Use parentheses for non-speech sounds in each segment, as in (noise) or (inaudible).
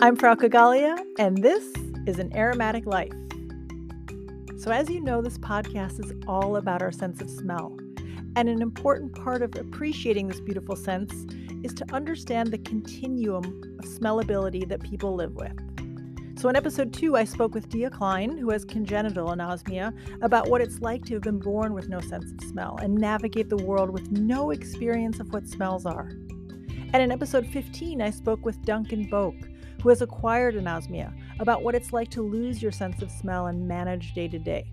I'm Frauke Galia, and this is An Aromatic Life. So, as you know, this podcast is all about our sense of smell. And an important part of appreciating this beautiful sense is to understand the continuum of smellability that people live with. So, in episode two, I spoke with Dia Klein, who has congenital anosmia, about what it's like to have been born with no sense of smell and navigate the world with no experience of what smells are. And in episode 15, I spoke with Duncan Boak, who has acquired anosmia, about what it's like to lose your sense of smell and manage day to day.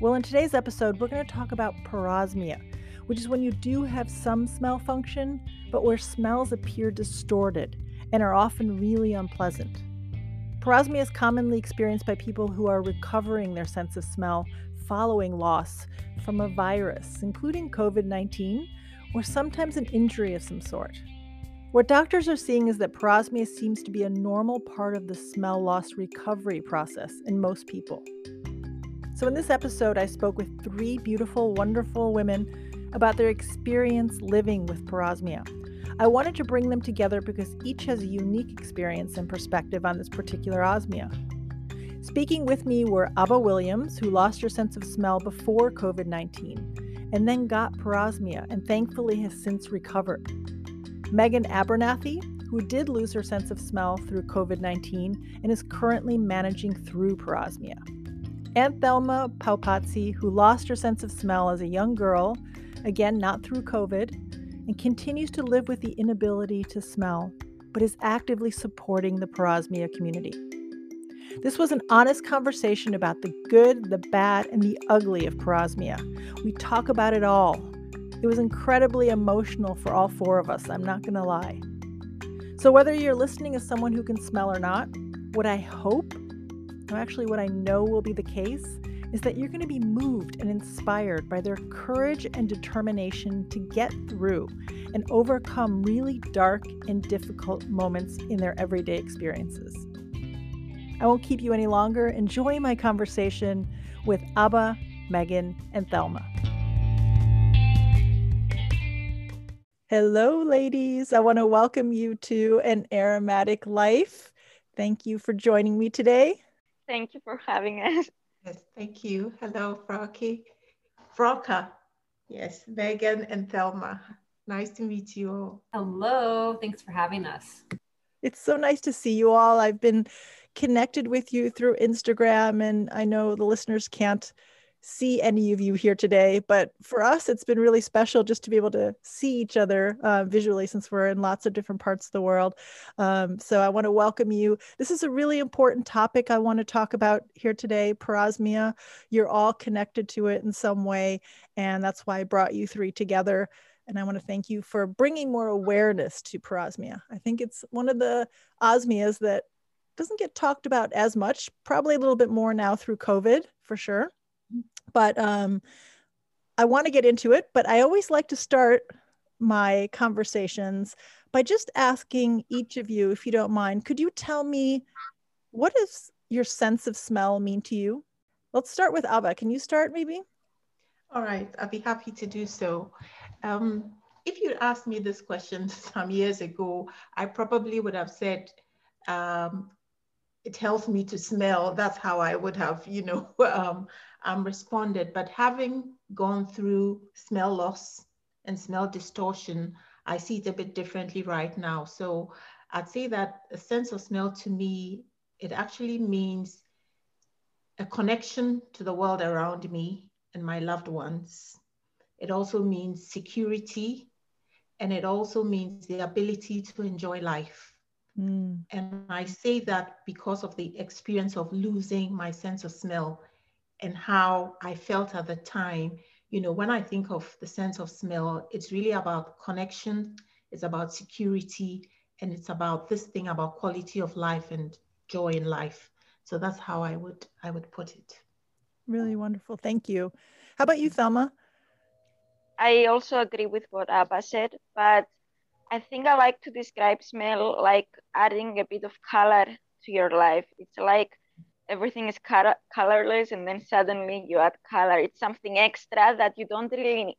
Well, in today's episode, we're going to talk about parosmia, which is when you do have some smell function, but where smells appear distorted and are often really unpleasant. Parosmia is commonly experienced by people who are recovering their sense of smell following loss from a virus, including COVID 19, or sometimes an injury of some sort. What doctors are seeing is that parosmia seems to be a normal part of the smell loss recovery process in most people. So, in this episode, I spoke with three beautiful, wonderful women about their experience living with parosmia. I wanted to bring them together because each has a unique experience and perspective on this particular osmia. Speaking with me were Abba Williams, who lost her sense of smell before COVID 19 and then got parosmia and thankfully has since recovered. Megan Abernathy, who did lose her sense of smell through COVID 19 and is currently managing through parosmia. And Thelma Paupatsi, who lost her sense of smell as a young girl, again, not through COVID, and continues to live with the inability to smell, but is actively supporting the parosmia community. This was an honest conversation about the good, the bad, and the ugly of parosmia. We talk about it all it was incredibly emotional for all four of us, I'm not going to lie. So, whether you're listening as someone who can smell or not, what I hope, or actually what I know will be the case, is that you're going to be moved and inspired by their courage and determination to get through and overcome really dark and difficult moments in their everyday experiences. I won't keep you any longer. Enjoy my conversation with Abba, Megan, and Thelma. Hello, ladies. I want to welcome you to An Aromatic Life. Thank you for joining me today. Thank you for having us. Yes, thank you. Hello, Frauke. Frauke. Yes, Megan and Thelma. Nice to meet you all. Hello. Thanks for having us. It's so nice to see you all. I've been connected with you through Instagram, and I know the listeners can't see any of you here today, but for us, it's been really special just to be able to see each other uh, visually since we're in lots of different parts of the world. Um, so I want to welcome you. This is a really important topic I want to talk about here today parosmia. You're all connected to it in some way, and that's why I brought you three together. And I want to thank you for bringing more awareness to parosmia. I think it's one of the osmias that doesn't get talked about as much, probably a little bit more now through COVID for sure but um, I want to get into it. But I always like to start my conversations by just asking each of you, if you don't mind, could you tell me what does your sense of smell mean to you? Let's start with Abba. Can you start maybe? All right, I'll be happy to do so. Um, if you asked me this question (laughs) some years ago, I probably would have said um, it helps me to smell. That's how I would have, you know, (laughs) um, um, responded. But having gone through smell loss and smell distortion, I see it a bit differently right now. So I'd say that a sense of smell to me, it actually means a connection to the world around me and my loved ones. It also means security, and it also means the ability to enjoy life. Mm. And I say that because of the experience of losing my sense of smell and how I felt at the time. You know, when I think of the sense of smell, it's really about connection, it's about security, and it's about this thing about quality of life and joy in life. So that's how I would I would put it. Really wonderful. Thank you. How about you, Thelma? I also agree with what Abba said, but I think I like to describe smell like adding a bit of color to your life. It's like everything is color- colorless and then suddenly you add color. It's something extra that you don't really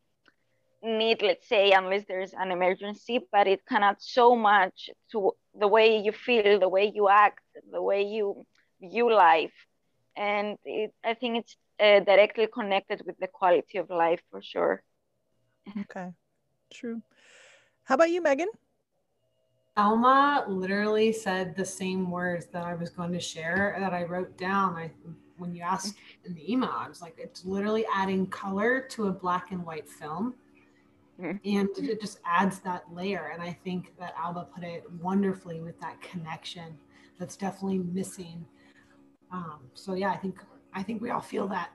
need, let's say, unless there's an emergency, but it can add so much to the way you feel, the way you act, the way you view life. And it, I think it's uh, directly connected with the quality of life for sure. Okay, true. How about you, Megan? Alma literally said the same words that I was going to share that I wrote down. I when you asked in the email, I was like, it's literally adding color to a black and white film. Mm-hmm. And it just adds that layer. And I think that Alba put it wonderfully with that connection that's definitely missing. Um, so yeah, I think I think we all feel that.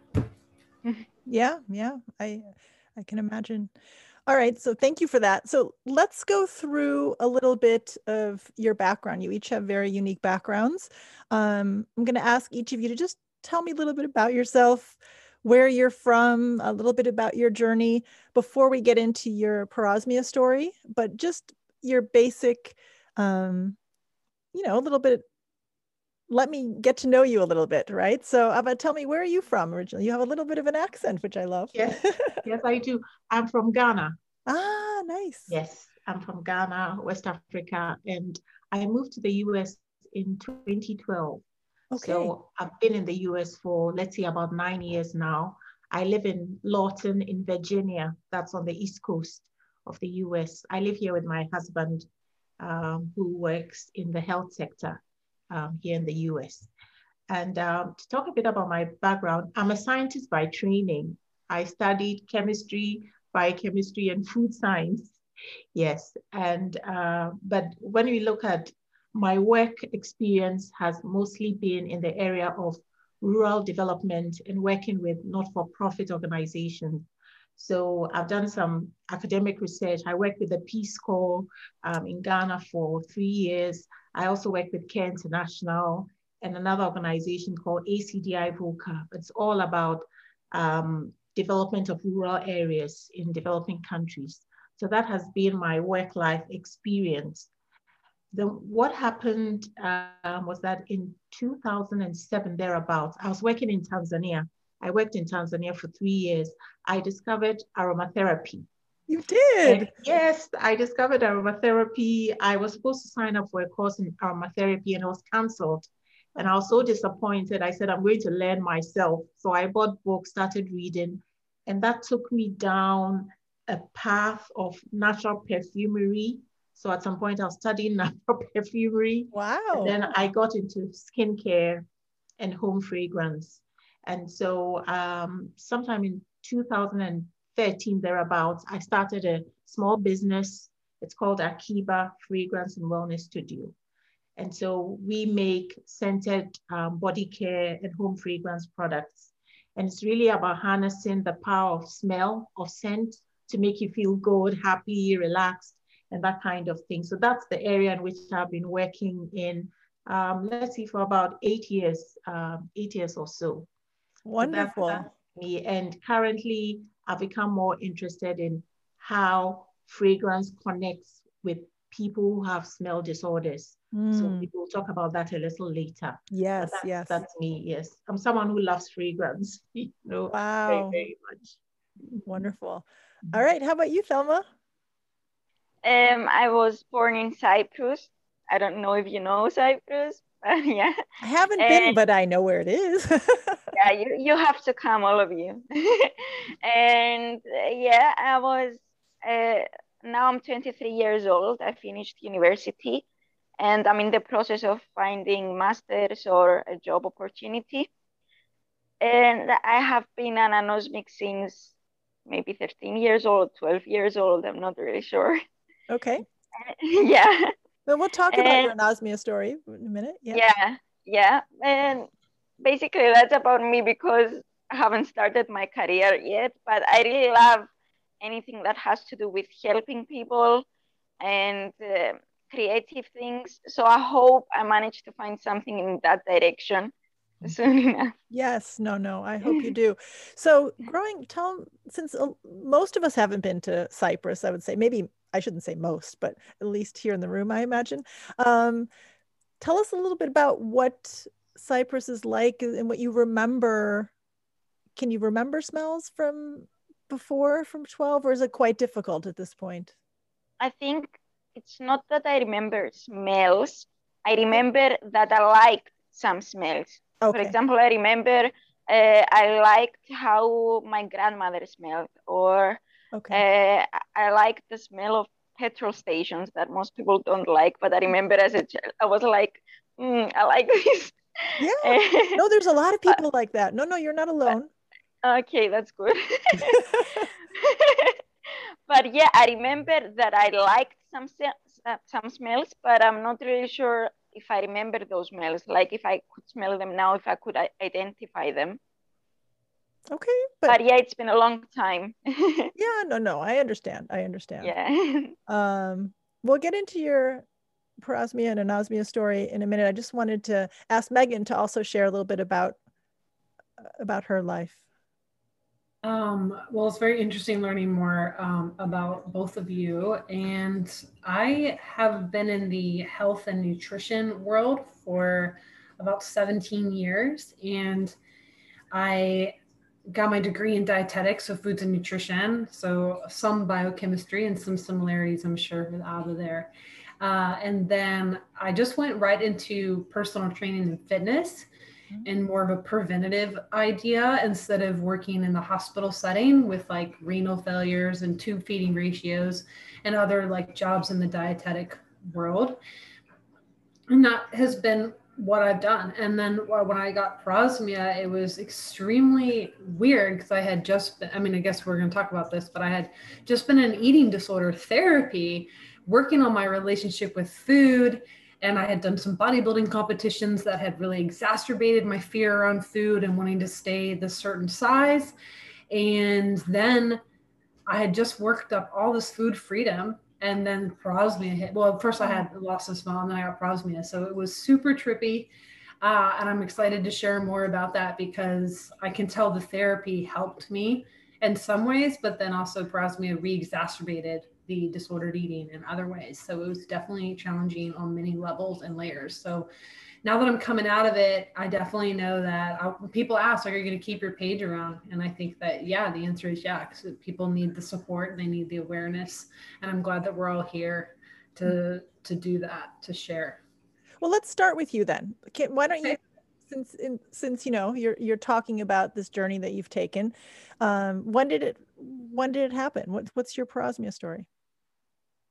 Yeah, yeah. I I can imagine. All right, so thank you for that. So let's go through a little bit of your background. You each have very unique backgrounds. Um, I'm going to ask each of you to just tell me a little bit about yourself, where you're from, a little bit about your journey before we get into your parosmia story, but just your basic, um, you know, a little bit. Let me get to know you a little bit, right? So, Ava, tell me where are you from originally? You have a little bit of an accent, which I love. Yes, (laughs) yes, I do. I'm from Ghana. Ah, nice. Yes, I'm from Ghana, West Africa, and I moved to the US in 2012. Okay. So I've been in the US for, let's say, about nine years now. I live in Lorton in Virginia. That's on the East Coast of the US. I live here with my husband, um, who works in the health sector um, here in the US. And um, to talk a bit about my background, I'm a scientist by training. I studied chemistry, biochemistry, and food science. Yes, and uh, but when we look at my work experience has mostly been in the area of rural development and working with not-for-profit organizations. So I've done some academic research. I worked with the Peace Corps um, in Ghana for three years. I also work with CARE International and another organization called ACDI VOCA. It's all about um, development of rural areas in developing countries. So that has been my work life experience the, what happened um, was that in 2007, thereabouts, I was working in Tanzania. I worked in Tanzania for three years. I discovered aromatherapy. You did? And yes, I discovered aromatherapy. I was supposed to sign up for a course in aromatherapy and it was canceled. And I was so disappointed. I said, I'm going to learn myself. So I bought books, started reading, and that took me down a path of natural perfumery so at some point I was studying (laughs) natural perfumery. Wow. And then I got into skincare and home fragrance. And so um, sometime in 2013, thereabouts, I started a small business. It's called Akiba Fragrance and Wellness Studio. And so we make scented um, body care and home fragrance products. And it's really about harnessing the power of smell, of scent to make you feel good, happy, relaxed, and that kind of thing. So that's the area in which I've been working in, um, let's see, for about eight years, um, eight years or so. Wonderful. So me. And currently, I've become more interested in how fragrance connects with people who have smell disorders. Mm. So we will talk about that a little later. Yes, that's, yes. That's me. Yes, I'm someone who loves fragrance. (laughs) You know, wow, very, very much. Wonderful. All right, how about you, Thelma? Um, I was born in Cyprus. I don't know if you know Cyprus, (laughs) but yeah. I haven't and, been, but I know where it is. (laughs) yeah, you, you have to come, all of you. (laughs) and uh, yeah, I was, uh, now I'm 23 years old. I finished university and I'm in the process of finding masters or a job opportunity. And I have been an anosmic since maybe 13 years old, 12 years old. I'm not really sure. Okay. (laughs) yeah. Well, we'll talk and, about your anosmia story in a minute. Yeah. Yeah. Yeah. And basically, that's about me because I haven't started my career yet, but I really love anything that has to do with helping people and uh, creative things. So I hope I manage to find something in that direction (laughs) soon enough. Yes, no, no, I hope you (laughs) do. So, growing, tell since uh, most of us haven't been to Cyprus, I would say maybe I shouldn't say most, but at least here in the room, I imagine. Um, tell us a little bit about what Cyprus is like and what you remember. Can you remember smells from before from 12 or is it quite difficult at this point? I think it's not that I remember smells. I remember that I liked some smells. Okay. For example, I remember uh, I liked how my grandmother smelled, or okay. uh, I liked the smell of petrol stations that most people don't like. But I remember as a child, I was like, mm, I like (laughs) this. Yeah. (laughs) no, there's a lot of uh, people like that. No, no, you're not uh, alone. Okay, that's good. (laughs) (laughs) but yeah, I remember that I liked some uh, some smells, but I'm not really sure if I remember those smells. Like if I could smell them now, if I could identify them. Okay, but, but yeah, it's been a long time. yeah, no, no, I understand. I understand. Yeah. um, we'll get into your parosmia and anosmia story in a minute. I just wanted to ask Megan to also share a little bit about about her life. Um, well, it's very interesting learning more um, about both of you. And I have been in the health and nutrition world for about 17 years. And I got my degree in dietetics, so foods and nutrition. So some biochemistry and some similarities, I'm sure, with Ava there. Uh, and then I just went right into personal training and fitness and more of a preventative idea instead of working in the hospital setting with like renal failures and tube feeding ratios and other like jobs in the dietetic world. And that has been what I've done. And then when I got parosmia, it was extremely weird because I had just been, I mean, I guess we're going to talk about this, but I had just been in eating disorder therapy, working on my relationship with food and I had done some bodybuilding competitions that had really exacerbated my fear around food and wanting to stay the certain size. And then I had just worked up all this food freedom and then parosmia hit. Well, first I had loss of smell and then I got parosmia. So it was super trippy. Uh, and I'm excited to share more about that because I can tell the therapy helped me in some ways, but then also parosmia re exacerbated the disordered eating in other ways. So it was definitely challenging on many levels and layers. So now that I'm coming out of it, I definitely know that I, people ask, are you going to keep your page around? And I think that, yeah, the answer is yeah, because people need the support, they need the awareness. And I'm glad that we're all here to, to do that, to share. Well, let's start with you then. Can, why don't you since in, since you know you're you're talking about this journey that you've taken um, when did it when did it happen what, what's your parosmia story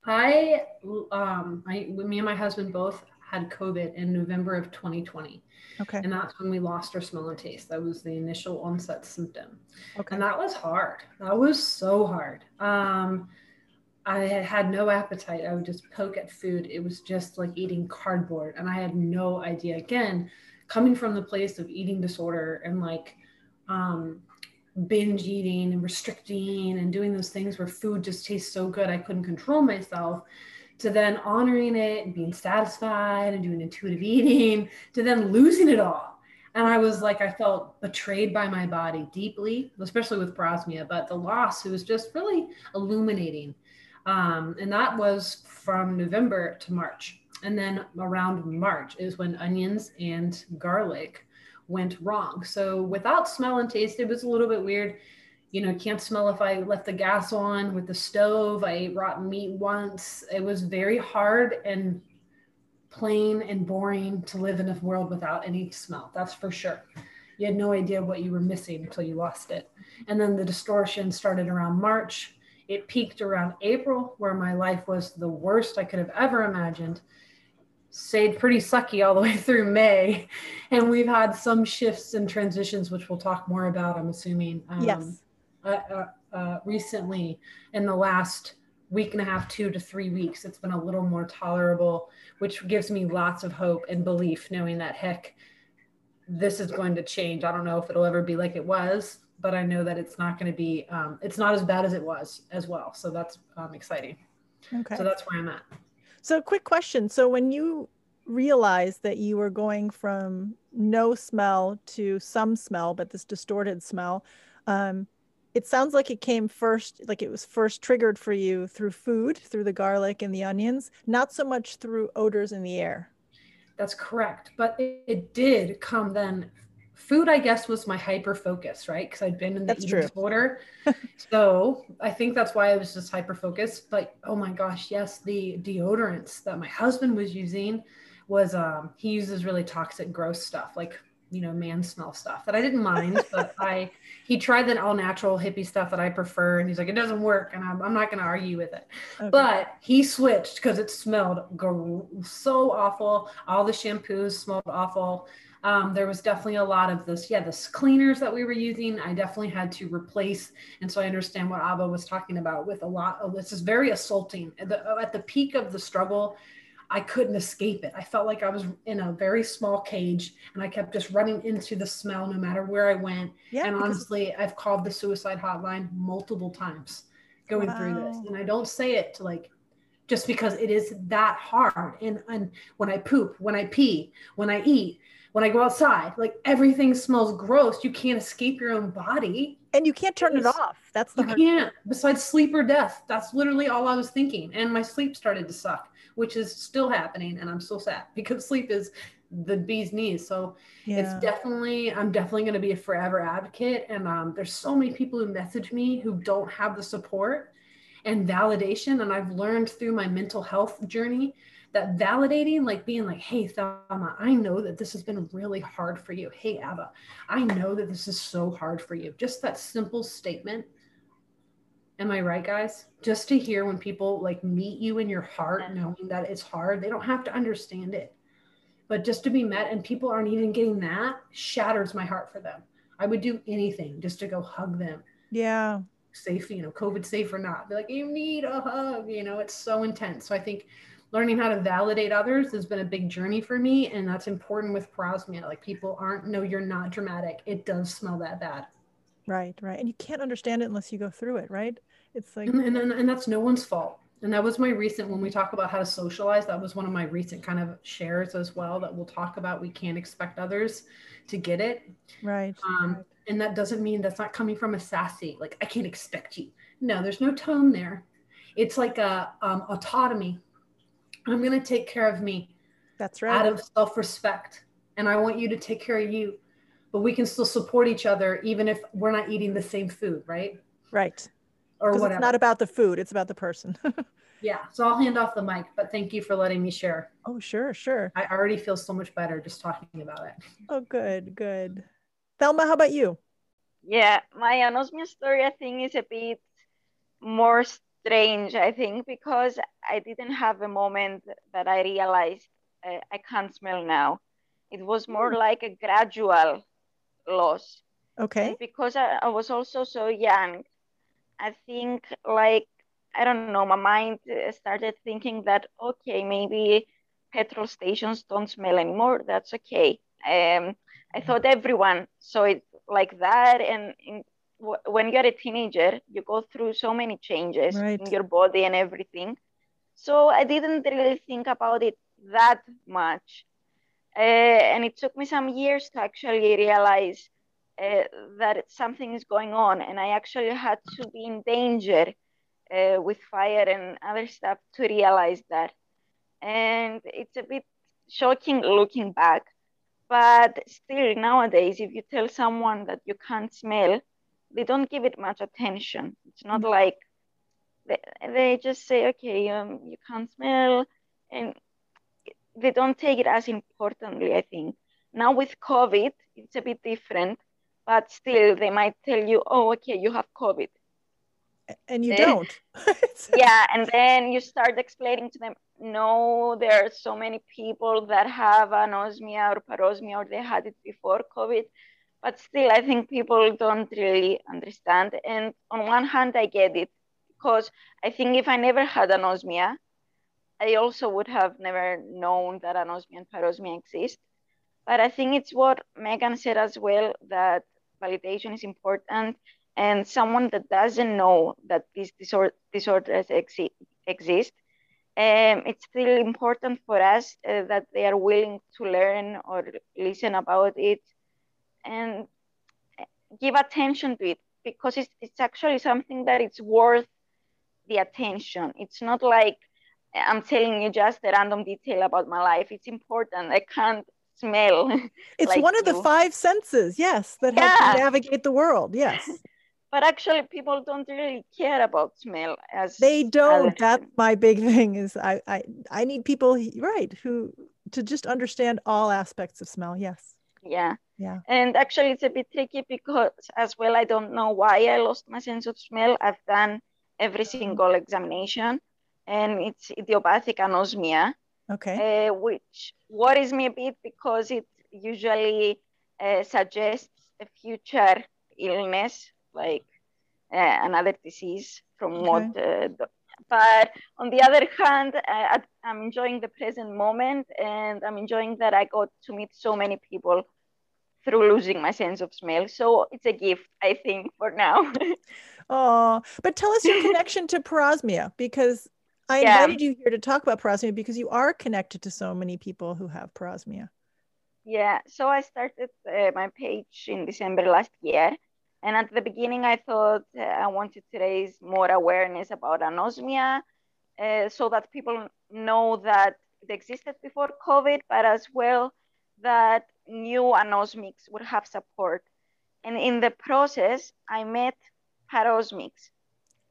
I, um, I, me and my husband both had COVID in November of 2020. Okay. And that's when we lost our smell and taste. That was the initial onset symptom. Okay. And that was hard. That was so hard. Um, I had had no appetite. I would just poke at food. It was just like eating cardboard. And I had no idea. Again, coming from the place of eating disorder and like um, binge eating and restricting and doing those things where food just tastes so good I couldn't control myself to then honoring it and being satisfied and doing intuitive (laughs) eating to then losing it all. And I was like, I felt betrayed by my body deeply, especially with parosmia, but the loss, it was just really illuminating. Um, and that was from November to March. And then around March is when onions and garlic went wrong. So without smell and taste, it was a little bit weird. You know, can't smell if I left the gas on with the stove. I ate rotten meat once. It was very hard and plain and boring to live in a world without any smell. That's for sure. You had no idea what you were missing until you lost it. And then the distortion started around March. It peaked around April, where my life was the worst I could have ever imagined stayed pretty sucky all the way (laughs) through May. And we've had some shifts and transitions, which we'll talk more about, I'm assuming. Um, yes. Uh, uh, uh, recently, in the last week and a half, two to three weeks, it's been a little more tolerable, which gives me lots of hope and belief knowing that, heck, this is going to change. I don't know if it'll ever be like it was, but I know that it's not going to be, um, it's not as bad as it was as well. So that's um, exciting. Okay. So that's where I'm at. So, quick question. So, when you realized that you were going from no smell to some smell, but this distorted smell, um, it sounds like it came first, like it was first triggered for you through food, through the garlic and the onions, not so much through odors in the air. That's correct. But it, it did come then food, I guess, was my hyper focus, right? Because I'd been in the That's eating true. disorder. (laughs) so I think that's why I was just hyper focused. But oh my gosh, yes, the deodorants that my husband was using was um he uses really toxic, gross stuff like you know man smell stuff that I didn't mind, (laughs) but I he tried the all natural hippie stuff that I prefer, and he's like it doesn't work, and I'm, I'm not going to argue with it. Okay. But he switched because it smelled gr- so awful. All the shampoos smelled awful. Um, there was definitely a lot of this, yeah, this cleaners that we were using. I definitely had to replace, and so I understand what Abba was talking about with a lot of this is very assaulting. At the, at the peak of the struggle, I couldn't escape it. I felt like I was in a very small cage, and I kept just running into the smell no matter where I went. yeah, and honestly, I've called the suicide hotline multiple times going through this. And I don't say it to like just because it is that hard. And and when I poop, when I pee, when I eat, when I go outside, like everything smells gross. You can't escape your own body. and you can't turn it off. That's the You can't. Besides sleep or death. That's literally all I was thinking. And my sleep started to suck, which is still happening. And I'm so sad (laughs) because sleep is the bee's knees. So Yeah. it's definitely i'm definitely going to be a forever advocate and um, there's so many people who message me who don't have the support and validation and i've learned through my mental health journey that validating like being like hey thelma i know that this has been really hard for you. Hey abba i know that this is so hard for you. Just that simple statement. Am i right guys? Just to hear when people like meet you in your heart knowing that it's hard they don't have to understand it. But just to be met and people aren't even getting that shatters my heart for them. I would do anything just to go hug them. Yeah. safe you know covid safe or not. Be like you need a hug you know it's so intense. So i think learning how to validate others has been a big journey for me and that's important with parosmia like people aren't no you're not dramatic it does smell that bad Right, right. And you can't understand it unless you go through it, right? It's like and, and, and, that's no one's fault and that was my recent when we talk about how to socialize that was one of my recent kind of shares as well that we'll talk about we can't expect others to get it right. um, right. and that doesn't mean that's not coming from a sassy like i can't expect you no there's no tone there it's like a um, autonomy i'm going to take care of me That's right. out of self-respect and i want you to take care of you but we can still support each other even if we're not eating the same food right Right. or whatever it's not about the food, it's about the person. (laughs) yeah so i'll hand off the mic but thank you for letting me share oh, sure, sure. i already feel so much better just talking about it Oh, good, good. Thelma, how about you? Yeah, my anosmia story, I think, is a bit more strange, I think, because I didn't have a moment that I realized uh, I can't smell now. It was more like a gradual loss. Okay. And because I, I was also so young, I think, like, I don't know, my mind uh, started thinking that, okay, maybe petrol stations don't smell anymore. That's okay. Um, I thought everyone saw it like that. And in, w- when you're a teenager, you go through so many changes Right. in your body and everything. So I didn't really think about it that much. Uh, and it took me some years to actually realize uh, that something is going on. And I actually had to be in danger uh, with fire and other stuff to realize that. And it's a bit shocking looking back. But still, nowadays, if you tell someone that you can't smell, they don't give it much attention. It's not like they, they just say, okay, um, you can't smell, and they don't take it as importantly, I think. Now with COVID, it's a bit different, but still, they might tell you, oh, okay, you have COVID. And you Eh. don't. (laughs) Yeah and then you start explaining to them no there are so many people that have anosmia or parosmia or they had it before covid but still i think people don't really understand. And on one hand i get it because i think if i never had anosmia i also would have never known that anosmia and parosmia exist. But i think it's what megan said as well that validation is important. And someone that doesn't know that these disor- disorders exi- exist, um, it's still important for us uh, that they are willing to learn or listen about it and eh, give attention to it because it's, it's actually something that it's worth the attention. It's not like eh, I'm telling you just a random detail about my life. It's important. I can't smell. (laughs) It's like one of the five senses, yes, that help Yeah. you navigate the world. Yes. (laughs) But actually, people don't really care about smell as They don't. That's my big (laughs) thing is I I I need people right who to just understand all aspects of smell. Yes. Yeah. Yeah. And actually, it's a bit tricky because, as well, I don't know why I lost my sense of smell. I've done every single examination, and it's idiopathic anosmia, Okay. uh, which worries me a bit because it usually uh, suggests a future illness, like uh, another disease from what. Uh, the- but on the other hand, I, I- I'm enjoying the present moment, and I'm enjoying that I got to meet so many people through losing my sense of smell. So it's a gift, I think, for now. (laughs) Oh, but tell us your (laughs) connection to parosmia because I Yeah. invited you here to talk about parosmia because you are connected to so many people who have parosmia. Yeah, so I started uh, my page in December last year. And at the beginning, I thought uh, I wanted to raise more awareness about anosmia uh, so that people know that it existed before COVID, but as well that new anosmics would have support. And in the process, I met parosmics.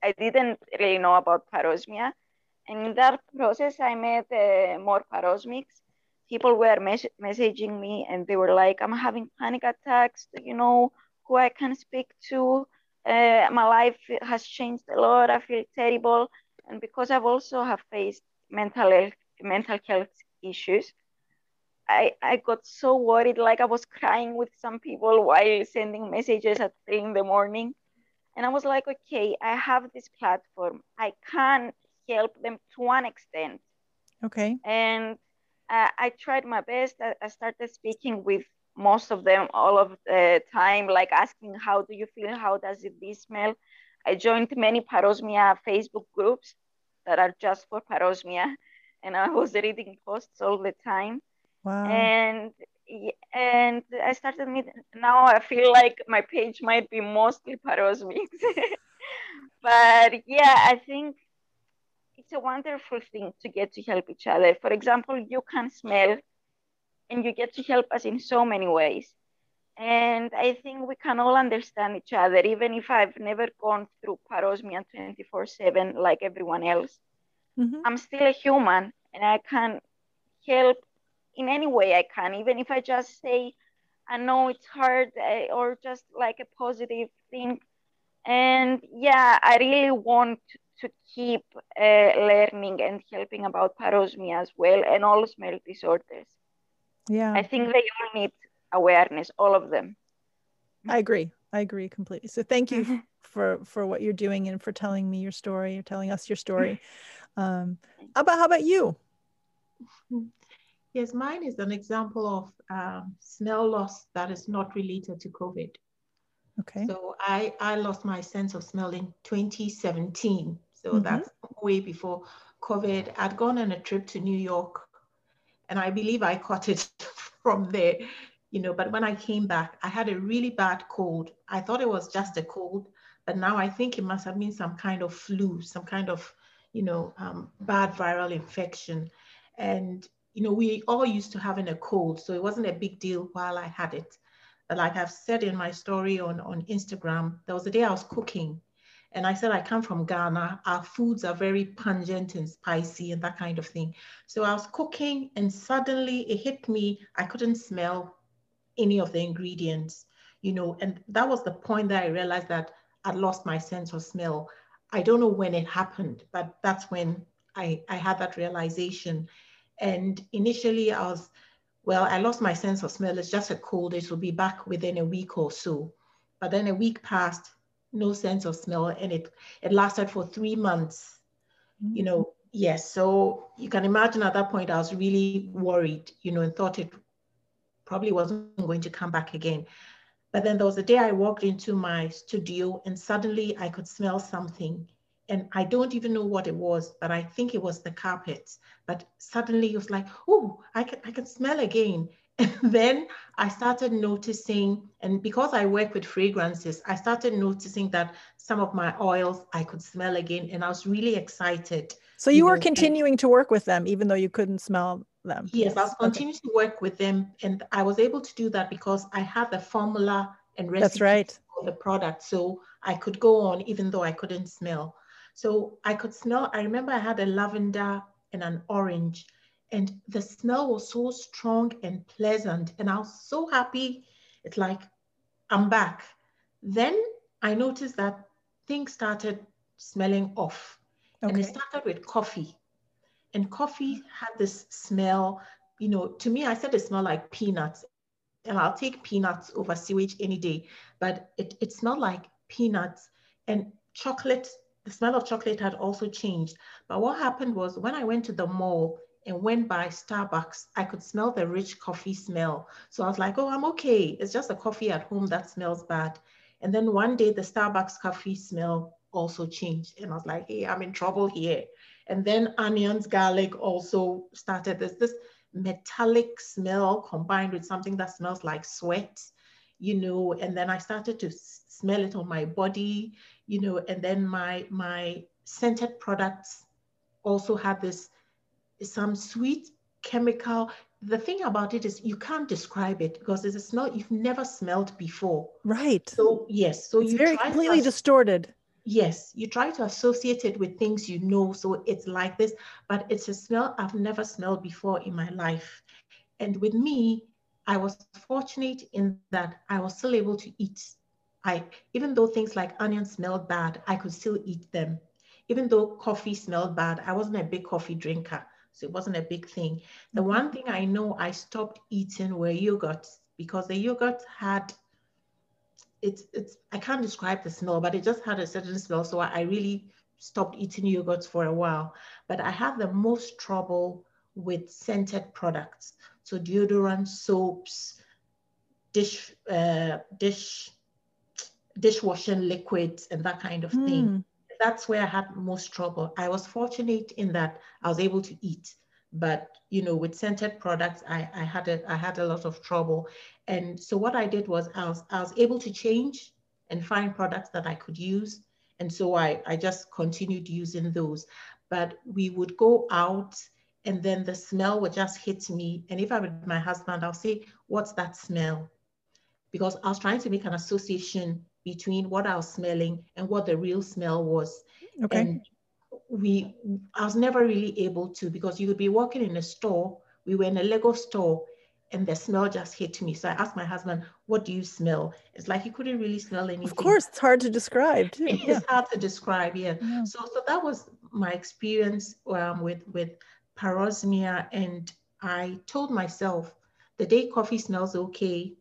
I didn't really know about parosmia. And in that process, I met uh, more parosmics people were mes- messaging me and they were like, I'm having panic attacks. Do you know who I can speak to? Uh, my life has changed a lot. I feel terrible. And because I've also have faced mental health, mental health issues, I, I got so worried. Like I was crying with some people while sending messages at three in the morning. And I was like, okay, I have this platform. I can help them to one extent Okay. and uh, I tried my best. I, I started speaking with most of them all of the time, like asking, How do you feel? How does it this smell? I joined many parosmia Facebook groups that are just for parosmia, and I was reading posts all the time. Wow. And and I started meet now I feel like my page might be mostly parosmics. (laughs) but yeah, I think it's a wonderful thing to get to help each other. For example, you can smell and you get to help us in so many ways. And I think we can all understand each other, even if I've never gone through parosmia 24 7 like everyone else. Mhm. I'm still a human and I can help in any way I can, even if I just say, I know it's hard, eh, or just like a positive thing. And yeah, I really want to keep uh, learning and helping about parosmia as well and all smell disorders. Yeah. I think they all need awareness, all of them. I agree. I agree completely. So thank you (laughs) for for what you're doing and for telling me your story, or telling us your story. (laughs) Um, how about how about you? (laughs) Yes, mine is an example of um, smell loss that is not related to COVID. Okay. So I, I lost my sense of smell in 2017. So Mhm. that's way before COVID. I'd gone on a trip to New York and I believe I caught it (laughs) from there, you know, but when I came back, I had a really bad cold. I thought it was just a cold, but now I think it must have been some kind of flu, some kind of, you know, um, bad viral infection. And, you know, we all used to having a cold, so it wasn't a big deal while I had it. But like I've said in my story on, on Instagram, there was a day I was cooking and I said, I come from Ghana. Our foods are very pungent and spicy and that kind of thing. So I was cooking and suddenly it hit me. I couldn't smell any of the ingredients, you know, and that was the point that I realized that I'd lost my sense of smell. I don't know when it happened, but that's when I, I had that realization. And initially I was, well, I lost my sense of smell. It's just a cold. It will be back within a week or so. But then a week passed, no sense of smell, and it it lasted for three months. You know, mm-hmm. yes. So you can imagine at that point I was really worried, you know, and thought it probably wasn't going to come back again. But then there was a day I walked into my studio and suddenly I could smell something. And I don't even know what it was, but I think it was the carpets. But suddenly it was like, oh, I can, I can smell again. (laughs) And then I started noticing, and because I work with fragrances, I started noticing that some of my oils I could smell again. And I was really excited. So you you were know, and- uh, continuing to work with them even though you couldn't smell them. Yes, I was continuing okay. to work with them, and I was able to do that because I had the formula and recipe That's right. for the product, so I could go on even though I couldn't smell. So I could smell. I remember I had a lavender and an orange, and the smell was so strong and pleasant, and I was so happy. It's like I'm back. Then I noticed that things started smelling off, okay. and it started with coffee and coffee had this smell, you know, to me, I said it smelled like peanuts. And I'll take peanuts over sewage any day, but it, it smelled like peanuts and chocolate. The smell of chocolate had also changed. But what happened was when I went to the mall and went by Starbucks, I could smell the rich coffee smell. So I was like, oh, I'm okay. It's just a coffee at home that smells bad. And then one day the Starbucks coffee smell also changed. And I was like, hey, I'm in trouble here. And then onions, garlic also started. this, this metallic smell combined with something that smells like sweat, you know, and then I started to smell it on my body, you know, and then my my scented products also had this some sweet chemical. The thing about it is you can't describe it because it's a smell you've never smelled before. Right. So yes, so it's you very completely distorted yes, you try to associate it with things you know. So it's like this, but it's a smell I've never smelled before in my life. And with me, I was fortunate in that I was still able to eat. I, even though things like onions smelled bad, I could still eat them. Even though coffee smelled bad, I wasn't a big coffee drinker. So it wasn't a big thing. The mm-hmm. one thing I know I stopped eating were yogurts because the yogurt had it's it's I can't describe the smell, but it just had a certain smell. So I, I really stopped eating yogurts for a while. But I had the most trouble with scented products. So deodorant, soaps, dish uh, dish dishwashing liquids and that kind of thing. Mm. That's where I had most trouble. I was fortunate in that I was able to eat but you know with scented products I, I had a I had a lot of trouble and so what I did was I was I was able to change and find products that I could use and so I I just continued using those but we would go out and then the smell would just hit me and if I'm with my husband I'll say what's that smell because I was trying to make an association between what I was smelling and what the real smell was okay and we I was never really able to because you would be walking in a store. We were in a Lego store and the smell just hit me. So I asked my husband, what do you smell? It's like he couldn't really smell anything. Of course, it's hard to describe too. It's yeah. hard to describe, yeah. yeah. So so that was my experience um, with with parosmia. And I told myself the day coffee smells okay,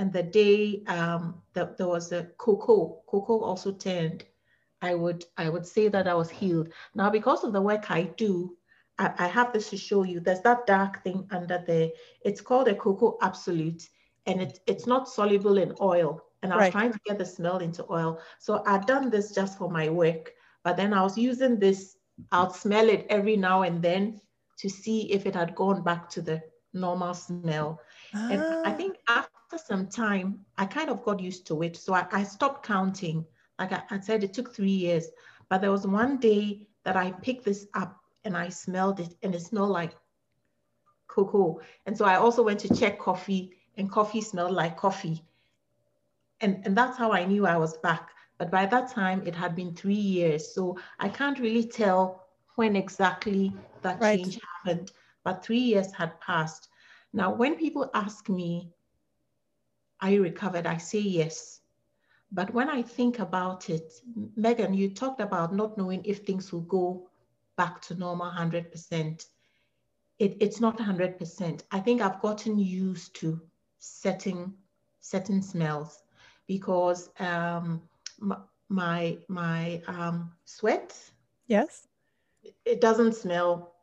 and the day um, that there was a cocoa, cocoa also turned I would I would say that I was healed. Now, because of the work I do, I, I have this to show you. There's that dark thing under there. It's called a cocoa absolute, and it, it's not soluble in oil. And I was right. trying to get the smell into oil. So I'd done this just for my work, but then I was using this, I'll smell it every now and then to see if it had gone back to the normal smell. Ah. And I ah. think after some time, I kind of got used to it. So I, I stopped counting like I, I said, it took three years, but there was one day that I picked this up and I smelled it and it smelled like cocoa. And so I also went to check coffee and coffee smelled like coffee. And, and that's how I knew I was back. But by that time, it had been three years. So I can't really tell when exactly that right. change happened, but three years had passed. Now, when people ask me, Are you recovered? I say yes. But when I think about it, Megan, you talked about not knowing if things will go back to normal 100%. It, it's not 100%. I think I've gotten used to setting certain smells because um, my my um, sweat, yes, it doesn't smell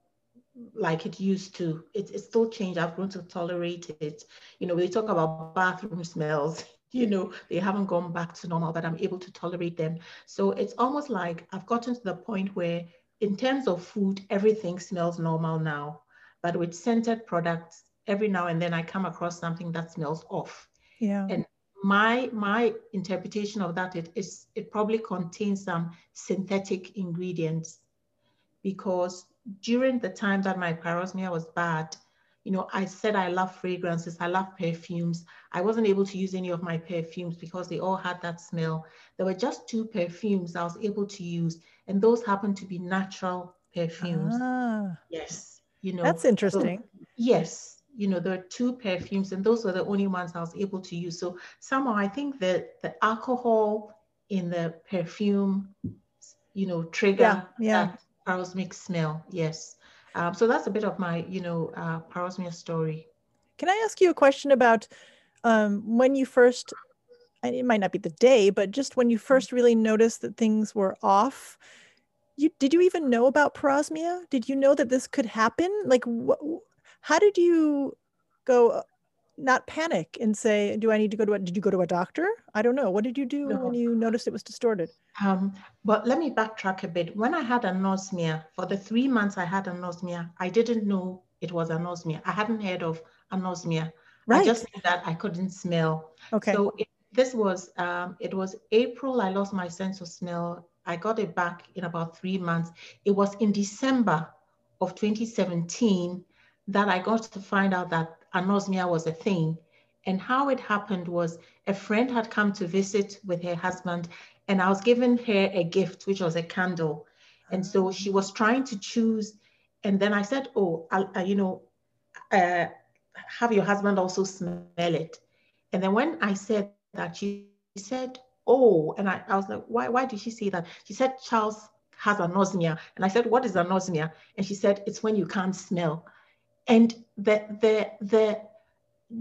like it used to. It, it's still changed. I've grown to tolerate it. You know, we talk about bathroom smells (laughs) you know, they haven't gone back to normal, but I'm able to tolerate them. So it's almost like I've gotten to the point where, in terms of food, everything smells normal now. But with scented products, every now and then I come across something that smells off. Yeah. And my my interpretation of that it is it probably contains some synthetic ingredients because during the time that my parosmia was bad, you know, I said I love fragrances, I love perfumes. I wasn't able to use any of my perfumes because they all had that smell. There were just two perfumes I was able to use, and those happened to be natural perfumes. Ah, yes, you know. That's interesting. So, yes, you know, there are two perfumes, and those were the only ones I was able to use. So somehow I think that the alcohol in the perfume, you know, trigger yeah, yeah. that parosmic smell. Yes. Um, so that's a bit of my, you know, uh, parosmia story. Can I ask you a question about um, when you first, it might not be the day, but just when you first really noticed that things were off, you did you even know about parosmia? Did you know that this could happen? Like, wh- how did you go not panic and say, "Do I need to go to a?" Did you go to a doctor? I don't know. What did you do no. when you noticed it was distorted? Um, but let me backtrack a bit. When I had anosmia, for the three months I had anosmia, I didn't know it was anosmia. I hadn't heard of anosmia. Right. I just knew that I couldn't smell. Okay. So it, this was um, it was April. I lost my sense of smell. I got it back in about three months. It was in December of 2017 that I got to find out that anosmia was a thing. And how it happened was a friend had come to visit with her husband, and I was giving her a gift, which was a candle. And so she was trying to choose. And then I said, Oh, I'll, uh, you know, uh, have your husband also smell it. And then when I said that, she said, Oh, and I, I was like, why, why did she say that? She said, Charles has anosmia. And I said, What is anosmia? And she said, It's when you can't smell and the the the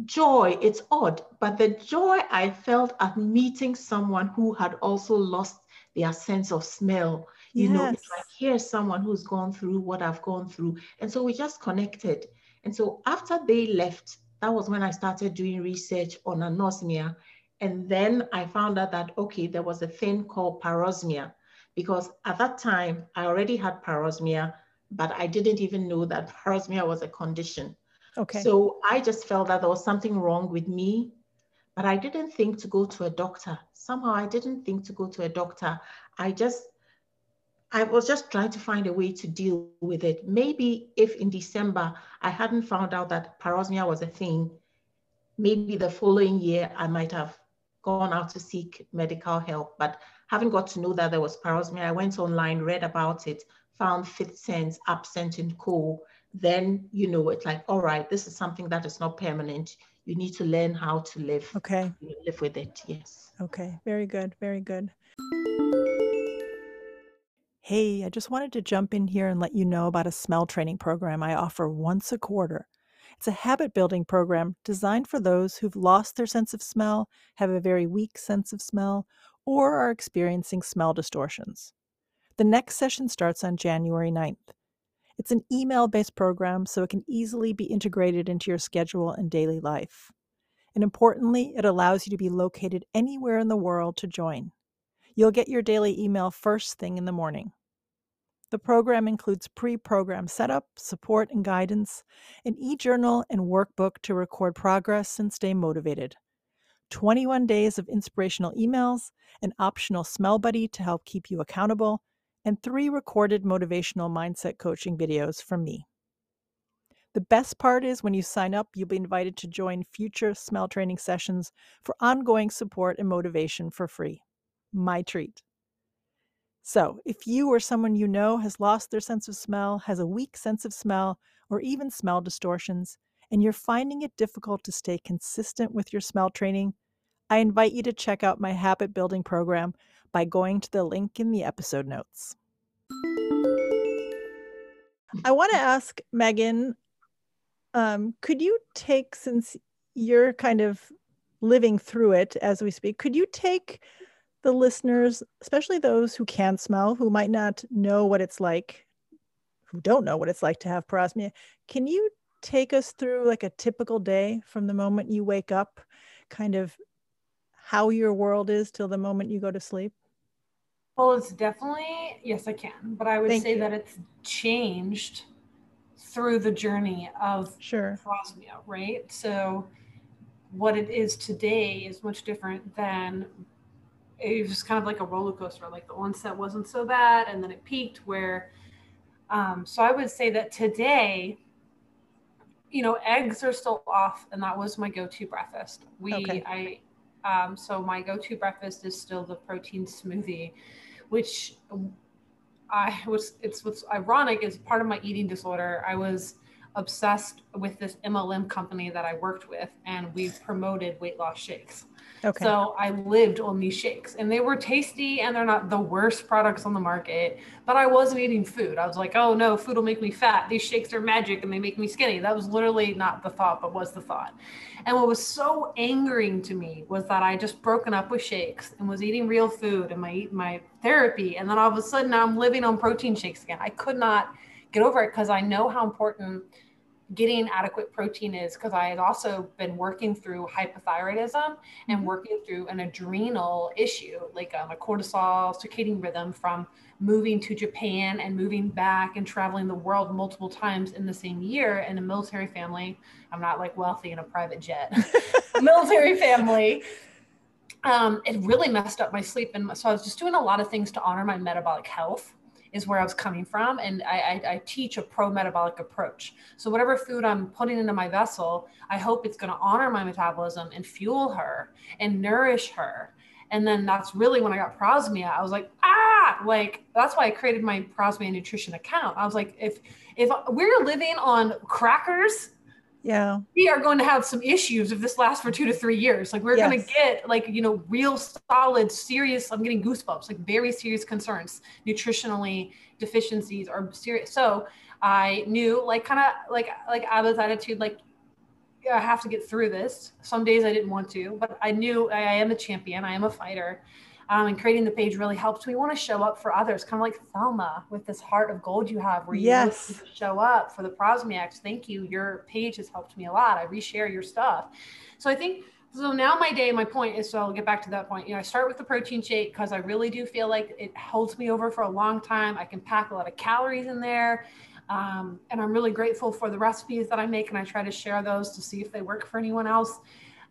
joy it's odd but the joy i felt at meeting someone who had also lost their sense of smell. You yes. know it's like here's someone who's gone through what i've gone through. And so we just connected. And so after they left that was when i started doing research on anosmia. And then i found out that okay there was a thing called parosmia. Because at that time i already had parosmia but I didn't even know that parosmia was a condition. Okay. So I just felt that there was something wrong with me, but I didn't think to go to a doctor. Somehow I didn't think to go to a doctor. I just, I was just trying to find a way to deal with it. Maybe if in December I hadn't found out that parosmia was a thing, maybe the following year I might have gone out to seek medical help. But having got to know that there was parosmia, I went online, read about it, found Fifth Sense AbScent in co, then you know it's like, all right, this is something that is not permanent. You need to learn how to live. Okay. Live with it. Yes. Okay. Very good. Very good. Hey, I just wanted to jump in here and let you know about a smell training program I offer once a quarter. It's a habit building program designed for those who've lost their sense of smell, have a very weak sense of smell, or are experiencing smell distortions. The next session starts on January 9th. It's an email based program, so it can easily be integrated into your schedule and daily life. And importantly, it allows you to be located anywhere in the world to join. You'll get your daily email first thing in the morning. The program includes pre program setup, support, and guidance, an e journal and workbook to record progress and stay motivated. 21 days of inspirational emails, an optional smell buddy to help keep you accountable, and three recorded motivational mindset coaching videos from me. The best part is when you sign up, you'll be invited to join future smell training sessions for ongoing support and motivation for free. My treat. So, if you or someone you know has lost their sense of smell, has a weak sense of smell, or even smell distortions, and you're finding it difficult to stay consistent with your smell training, I invite you to check out my habit building program by going to the link in the episode notes. I want to (laughs) ask Megan, um, could you take, since you're kind of living through it as we speak, could you take the listeners, especially those who can smell, who might not know what it's like, who don't know what it's like to have parosmia, can you take us through like a typical day from the moment you wake up, kind of how your world is till the moment you go to sleep? Well, it's definitely, yes, I can, but I would Thank say you. that it's changed through the journey of sure. parosmia, right? So, what it is today is much different than it was kind of like a roller coaster. Like the onset wasn't so bad, and then it peaked. Where, um, so I would say that today, you know, eggs are still off, and that was my go-to breakfast. We, Okay. I, um, so my go-to breakfast is still the protein smoothie, which I was. It's what's ironic is part of my eating disorder. I was obsessed with this MLM company that I worked with, and we promoted weight loss shakes. Okay. So I lived on these shakes and they were tasty and they're not the worst products on the market, but I wasn't eating food. I was like, oh no, food will make me fat. These shakes are magic and they make me skinny. That was literally not the thought, but was the thought. And what was so angering to me was that I just broken up with shakes and was eating real food and my my therapy. And then all of a sudden I'm living on protein shakes again. I could not get over it because I know how important getting adequate protein is because I had also been working through hypothyroidism and working through an adrenal issue, like um, a cortisol circadian rhythm from moving to Japan and moving back and traveling the world multiple times in the same year in a military family. I'm not like wealthy in a private jet, (laughs) military family. Um, it really messed up my sleep. And so I was just doing a lot of things to honor my metabolic health is where I was coming from. And I, I, I teach a pro metabolic approach. So whatever food I'm putting into my vessel, I hope it's going to honor my metabolism and fuel her and nourish her. And then that's really when I got prosmia. I was like, ah, like that's why I created my prosmia nutrition account. I was like, if if we're living on crackers, yeah. we are going to have some issues if this lasts for two to three years. Like we're going to get like, you know, real solid, serious, I'm getting goosebumps, like very serious concerns, nutritionally deficiencies are serious. So I knew like kind of like, like Ava's attitude, like, yeah, I have to get through this. Some days I didn't want to, but I knew I, I am a champion. I am a fighter. Um, and creating the page really helps. We want to show up for others, kind of like Thelma with this heart of gold you have, where you Yes. show up for the Prosmiacs. Thank you. Your page has helped me a lot. I reshare your stuff. So I think so now my day, my point is so I'll get back to that point. You know, I start with the protein shake because I really do feel like it holds me over for a long time. I can pack a lot of calories in there. Um, and I'm really grateful for the recipes that I make and I try to share those to see if they work for anyone else.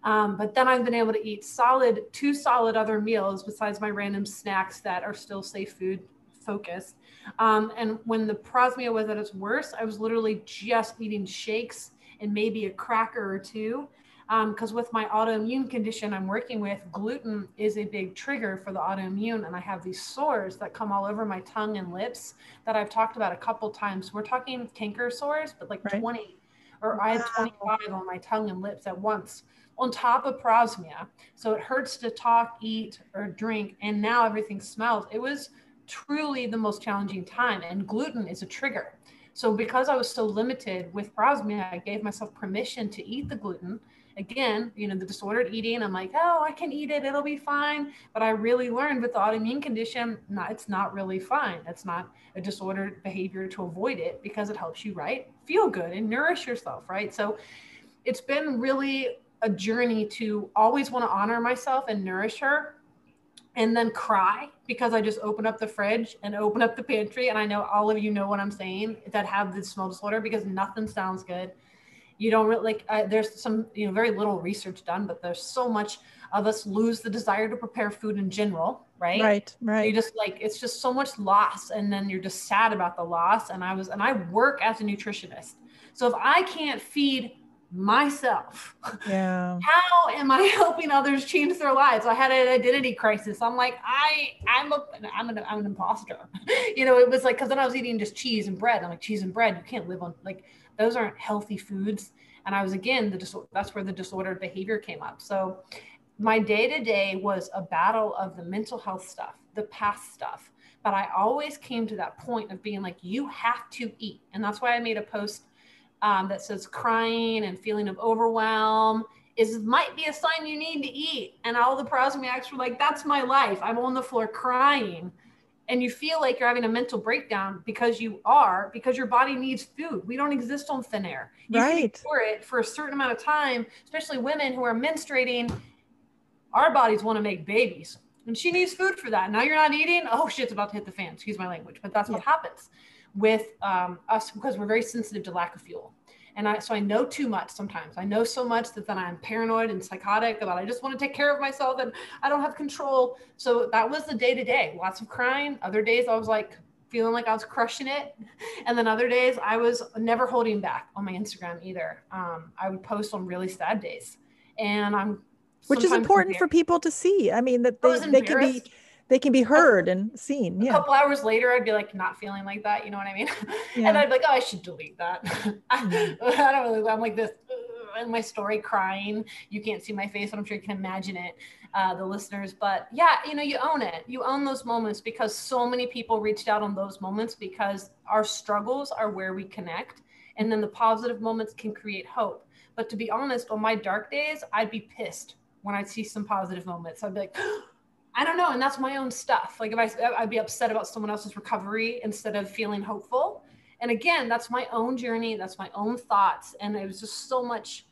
Um, but then I've been able to eat solid, two solid other meals besides my random snacks that are still safe food focused. Um, and when the prosmia was at its worst, I was literally just eating shakes and maybe a cracker or two. Because with my autoimmune condition I'm working with, gluten is a big trigger for the autoimmune. And I have these sores that come all over my tongue and lips that I've talked about a couple times. We're talking canker sores, but like Right. 20, or I had 25 on my tongue and lips at once on top of prosmia. So it hurts to talk, eat, or drink. And now everything smells. It was truly the most challenging time. And gluten is a trigger. So because I was so limited with prosmia, I gave myself permission to eat the gluten. Again, you know, the disordered eating, I'm like, oh, I can eat it, it'll be fine. But I really learned with the autoimmune condition, not, it's not really fine. It's not a disordered behavior to avoid it because it helps you, right? Feel good and nourish yourself, right? So it's been really a journey to always want to honor myself and nourish her and then cry because I just open up the fridge and open up the pantry. And I know all of you know what I'm saying that have this smell disorder because nothing sounds good. You don't really like, uh, there's some, you know, very little research done, but there's so much of us lose the desire to prepare food in general, right? Right. Right. You just like it's just so much loss and then you're just sad about the loss and i was and i work as a nutritionist so if i can't feed myself. Yeah. how am i (laughs) helping others change their lives? I had an identity crisis. I'm like i i'm a i'm an, I'm an imposter. (laughs) You know it was like because then i was eating just cheese and bread. I'm like cheese and bread you can't live on like those aren't healthy foods. And i was again the dis- that's where the disordered behavior came up. So my day to day was a battle of the mental health stuff, the past stuff. But I always came to that point of being like, you have to eat. And that's why I made a post um, that says crying and feeling of overwhelm is might be a sign you need to eat. And all the prosmiacs were like, that's my life. I'm on the floor crying. And you feel like you're having a mental breakdown because you are, because your body needs food. We don't exist on thin air. You Right. ignore it for a certain amount of time, especially women who are menstruating our bodies want to make babies and she needs food for that now you're not eating oh shit's about to hit the fan excuse my language but that's what happens with um, us because we're very sensitive to lack of fuel and I, so I know too much sometimes. I know so much that then I'm paranoid and psychotic about I just want to take care of myself and I don't have control. So that was the day to day. Lots of crying. Other days I was like feeling like I was crushing it. (laughs) And then other days I was never holding back on my Instagram either. Um, I would post on really sad days. And I'm which is important for people to see. I mean that they, they can be they can be heard and seen. Yeah. A couple hours later, I'd be like not feeling like that. You know what I mean? (laughs) Yeah. and I'd be like, oh, I should delete that. (laughs) Mm-hmm. I don't really. I'm like this in my story crying. You can't see my face, but I'm sure you can imagine it, uh, the listeners. But yeah, you know, you own it. You own those moments because so many people reached out on those moments because our struggles are where we connect. And then the positive moments can create hope. But to be honest, on my dark days, I'd be pissed when I'd see some positive moments. I'd be like, (gasps) I don't know. And that's my own stuff. Like if I, I'd be upset about someone else's recovery instead of feeling hopeful. And again, that's my own journey. That's my own thoughts. And it was just so much.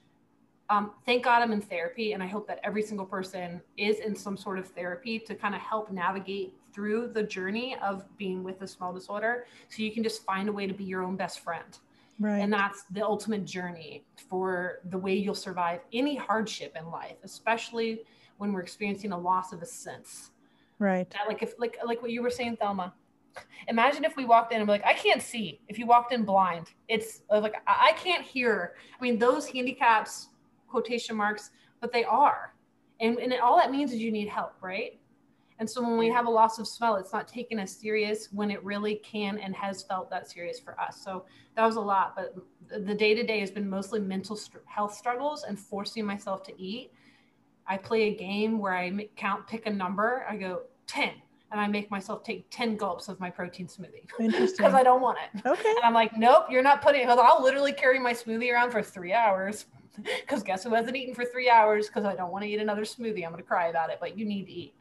Um, thank God I'm in therapy. And I hope that every single person is in some sort of therapy to kind of help navigate through the journey of being with a small disorder. So you can just find a way to be your own best friend. Right. And that's the ultimate journey for the way you'll survive any hardship in life, especially when we're experiencing a loss of a sense. Right. That, like if like like what you were saying, Thelma. Imagine if we walked in and we're like, I can't see. If you walked in blind, it's uh, like I can't hear. I mean, those handicaps, quotation marks, but they are. And, and all that means is you need help, right? And so when we have a loss of smell, it's not taken as serious when it really can and has felt that serious for us. So that was a lot. But the day to day has been mostly mental health struggles and forcing myself to eat I play a game where I count, pick a number. I go 10 and I make myself take 10 gulps of my protein smoothie (laughs) because I don't want it. Okay. And I'm like, nope, you're not putting it. I'll literally carry my smoothie around for three hours (laughs) because guess who hasn't eaten for three hours because I don't want to eat another smoothie. I'm going to cry about it, but you need to eat.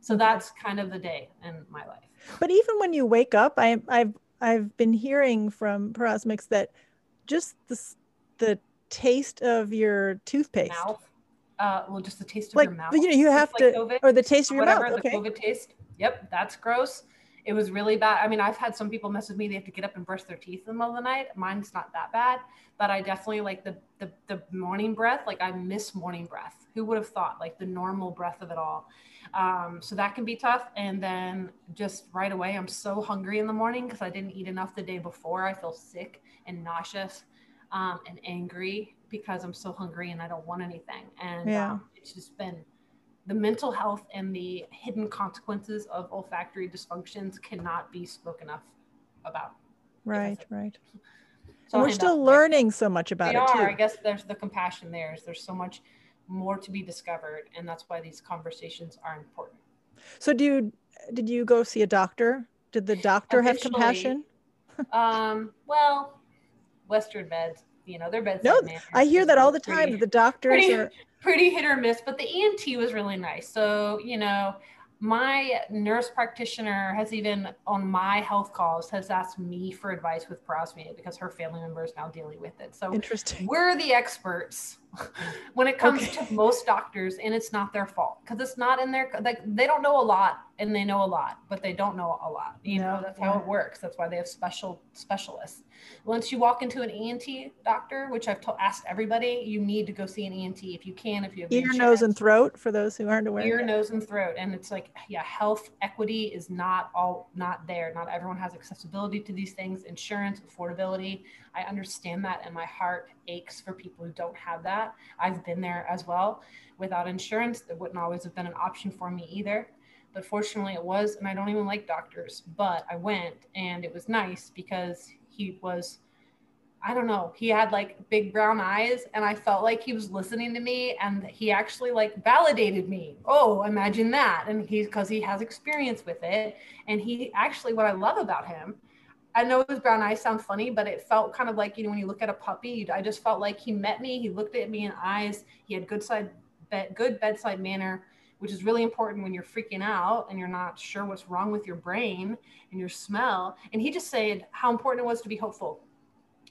So that's kind of the day in my life. But even when you wake up, I, I've I've been hearing from Parosmics that just the the taste of your toothpaste Mouth uh, well, just the taste of like, your mouth. You know, you have to, COVID, or the taste of your whatever, mouth. Okay. The COVID taste. Yep, that's gross. It was really bad. I mean, I've had some people mess with me. They have to get up and brush their teeth in the middle of the night. Mine's not that bad, but I definitely like the the, the morning breath. Like I miss morning breath. Who would have thought? Like the normal breath of it all. Um, so that can be tough. And then just right away, I'm so hungry in the morning because I didn't eat enough the day before. I feel sick and nauseous um, and angry because I'm so hungry and I don't want anything. And yeah. um, it's just been the mental health and the hidden consequences of olfactory dysfunctions cannot be spoken enough about. Right, right. (laughs) So we're still learning so much about it are. too. I guess there's the compassion there. Is there's so much more to be discovered, and that's why these conversations are important. So, do you did you go see a doctor? Did the doctor have compassion? (laughs) um, well, Western meds you know, their bedside no, I hear that all the time. Pretty, the doctors pretty, are pretty hit or miss, but the ENT was really nice. So, you know, my nurse practitioner has even on my health calls has asked me for advice with parosmia because her family member is now dealing with it. So interesting. We're the experts (laughs) when it comes okay. to most doctors, and it's not their fault because it's not in their like they don't know a lot and they know a lot, but they don't know a lot. You know, that's how it works. That's why they have special specialists. Once you walk into an ENT doctor, which I've told, asked everybody, you need to go see an ENT if you can, if you have ear, nose, and throat for those who aren't aware. Ear, nose, and throat, and it's like, yeah, health equity is not all not there. Not everyone has accessibility to these things. Insurance, affordability. I understand that, and my heart aches for people who don't have that. I've been there as well. Without insurance, it wouldn't always have been an option for me either but fortunately it was and i don't even like doctors but i went and it was nice because he was I don't know, he had like big brown eyes and I felt like he was listening to me and he actually like validated me. Oh, imagine that. And he's because he has experience with it. And he actually, what I love about him, I know his brown eyes sound funny, but it felt kind of like, you know, when you look at a puppy, I just felt like he met me. He looked at me in eyes. He had good side, bed, good bedside manner which is really important when you're freaking out and you're not sure what's wrong with your brain and your smell. And he just said how important it was to be hopeful.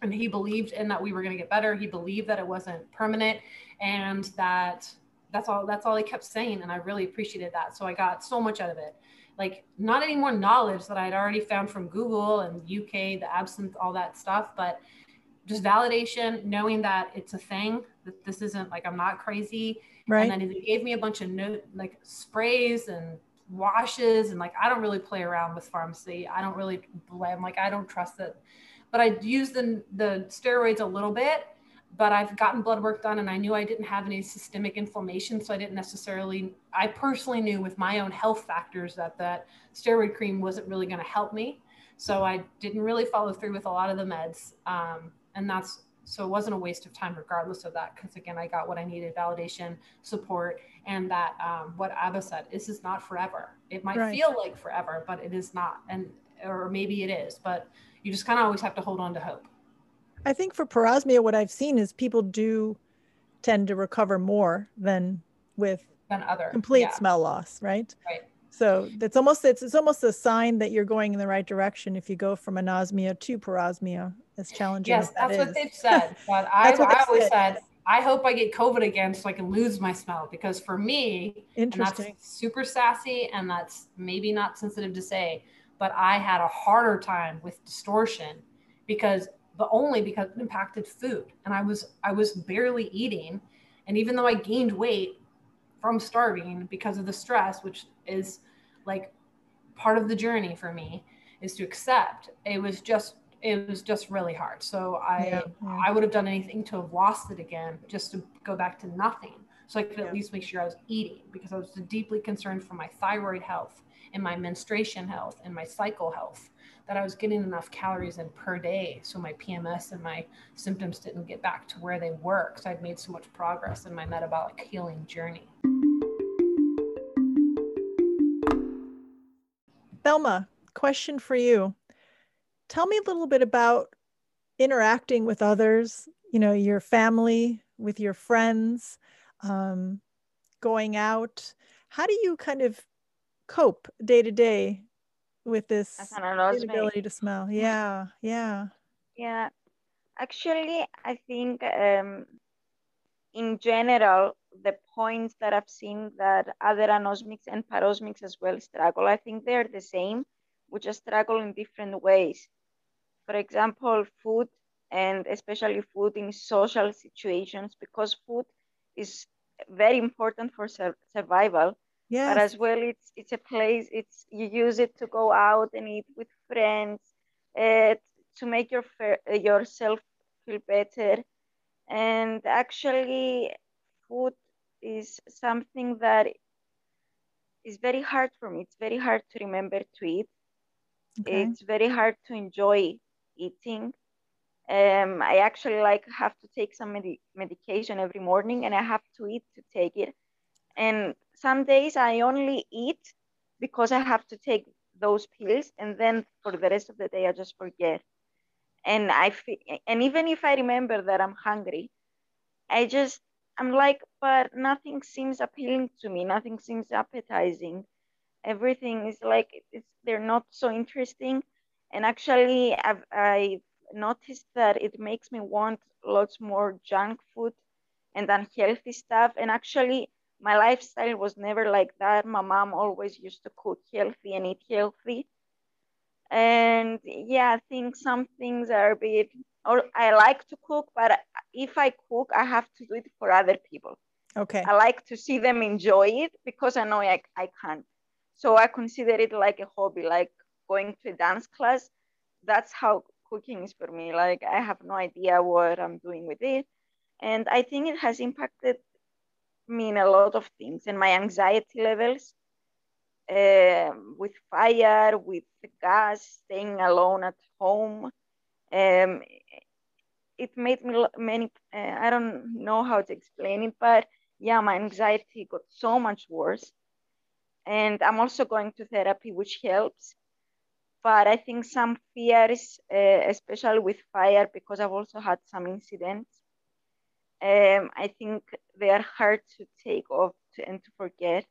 And he believed in that we were going to get better. He believed that it wasn't permanent and that that's all that's all he kept saying and I really appreciated that. So I got so much out of it. Like not any more knowledge that I'd already found from Google and UK, the AbScent, all that stuff, but just validation, knowing that it's a thing, that this isn't like I'm not crazy Right. And then he gave me a bunch of note like sprays and washes and like I don't really play around with pharmacy. I don't really I'm like I don't trust it. But I use the the steroids a little bit, but I've gotten blood work done and I knew I didn't have any systemic inflammation, so I didn't necessarily I personally knew with my own health factors that that steroid cream wasn't really going to help me. So I didn't really follow through with a lot of the meds. Um, and that's so it wasn't a waste of time regardless of that because again i got what i needed validation support and that um, what Ava said this is not forever it might right. feel like forever but it is not and or maybe it is but you just kind of always have to hold on to hope i think for parosmia what i've seen is people do tend to recover more than with than other complete yeah. smell loss right right so it's almost it's, it's almost a sign that you're going in the right direction if you go from anosmia to parosmia as challenging yes as that's is. what they've said (laughs) but i, I always said. said. i hope i get covid again so i can lose my smell because for me interesting that's super sassy and that's maybe not sensitive to say but i had a harder time with distortion because but only because it impacted food. And i was i was barely eating. And even though i gained weight from starving because of the stress which is like part of the journey for me is to accept it was just it was just really hard. So i yeah, i would have done anything to have lost it again just to go back to nothing. So i could yeah. at least make sure i was eating because i was deeply concerned for my thyroid health and my menstruation health and my cycle health that i was getting enough calories in per day so my pms and my symptoms didn't get back to where they were because i'd made so much progress in my metabolic healing journey Thelma, question for you. Tell me a little bit about interacting with others, you know, your family, with your friends, um, going out. How do you kind of cope day to day with this ability to smell? Yeah, yeah. Yeah. Actually, I think um, in general, the points that I've seen that other anosmics and parosmics as well struggle, I think they're the same. We just struggle in different ways. For example, food and especially food in social situations because food is very important for sur- survival. But as well, it's it's a place. It's you use it to go out and eat with friends, uh, to make your yourself feel better. And actually food is something that is very hard for me. It's very hard to remember to eat. Okay. it's very hard to enjoy eating. Um, i actually like have to take some med- medication every morning and i have to eat to take it. And some days i only eat because i have to take those pills and then for the rest of the day i just forget and I feel, and even if I remember that I'm hungry, I just I'm like, but nothing seems appealing to me. Nothing seems appetizing. Everything is like it's they're not so interesting. And actually, I've I noticed that it makes me want lots more junk food and unhealthy stuff. And actually, my lifestyle was never like that. My mom always used to cook healthy and eat healthy. And yeah i think some things are a bit or i like to cook but if i cook i have to do it for other people. Okay. I like to see them enjoy it because i know i, I can't. So i consider it like a hobby like going to a dance class. That's how cooking is for me. Like i have no idea what i'm doing with it. And i think it has impacted me in a lot of things and my anxiety levels uh, with fire, with gas, staying alone at home. Um, it made me many, uh, I don't know how to explain it, but yeah, my anxiety got so much worse. And I'm also going to therapy, which helps. But I think some fears, uh, especially with fire, because I've also had some incidents, um, I think they are hard to take off to, and to forget.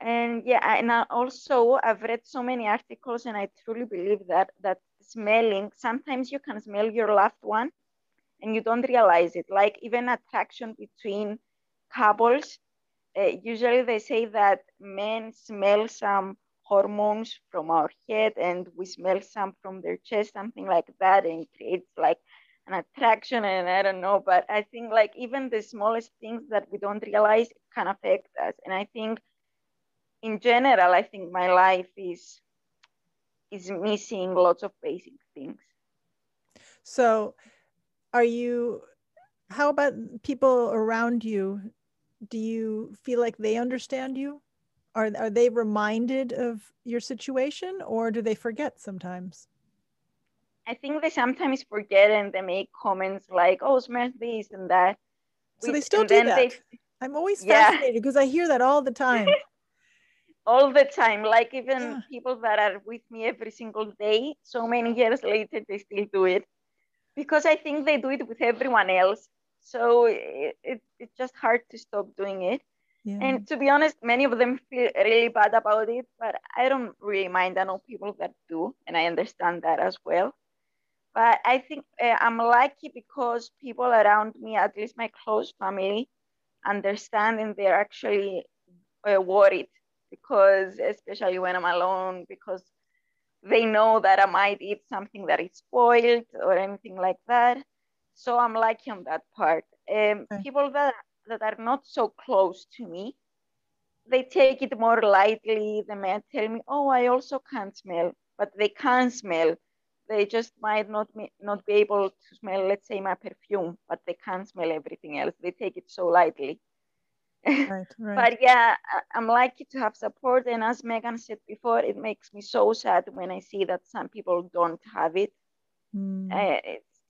And yeah and also i've read so many articles and i truly believe that that smelling sometimes you can smell your loved one and you don't realize it. Like even attraction between couples uh, usually they say that men smell some hormones from our head and we smell some from their chest something like that and creates like an attraction and i don't know but i think like even the smallest things that we don't realize can affect us and i think in general, I think my life is is missing lots of basic things. So, are you? How about people around you? Do you feel like they understand you? Are are they reminded of your situation, or do they forget sometimes? I think they sometimes forget and they make comments like, "Oh, smell this and that." So they still do that. They, I'm always fascinated yeah. because I hear that all the time. (laughs) all the time. Like even yeah. people that are with me every single day, so many years later, they still do it because I think they do it with everyone else. So it, it, it's just hard to stop doing it. Yeah. And to be honest, many of them feel really bad about it, but I don't really mind. I know people that do, and I understand that as well. But I think uh, I'm lucky because people around me, at least my close family, understand and they're actually uh, worried because, especially when I'm alone, because they know that I might eat something that is spoiled or anything like that. So I'm lucky on that part. Um, okay. People that, that are not so close to me, they take it more lightly. They may tell me, oh, I also can't smell, but they can smell they just might not not be able to smell, let's say, my perfume, but they can't smell everything else. They take it so lightly. Right, (laughs) right. but yeah, I'm lucky to have support. And as Megan said before, it makes me so sad when I see that some people don't have it. Mm. Uh,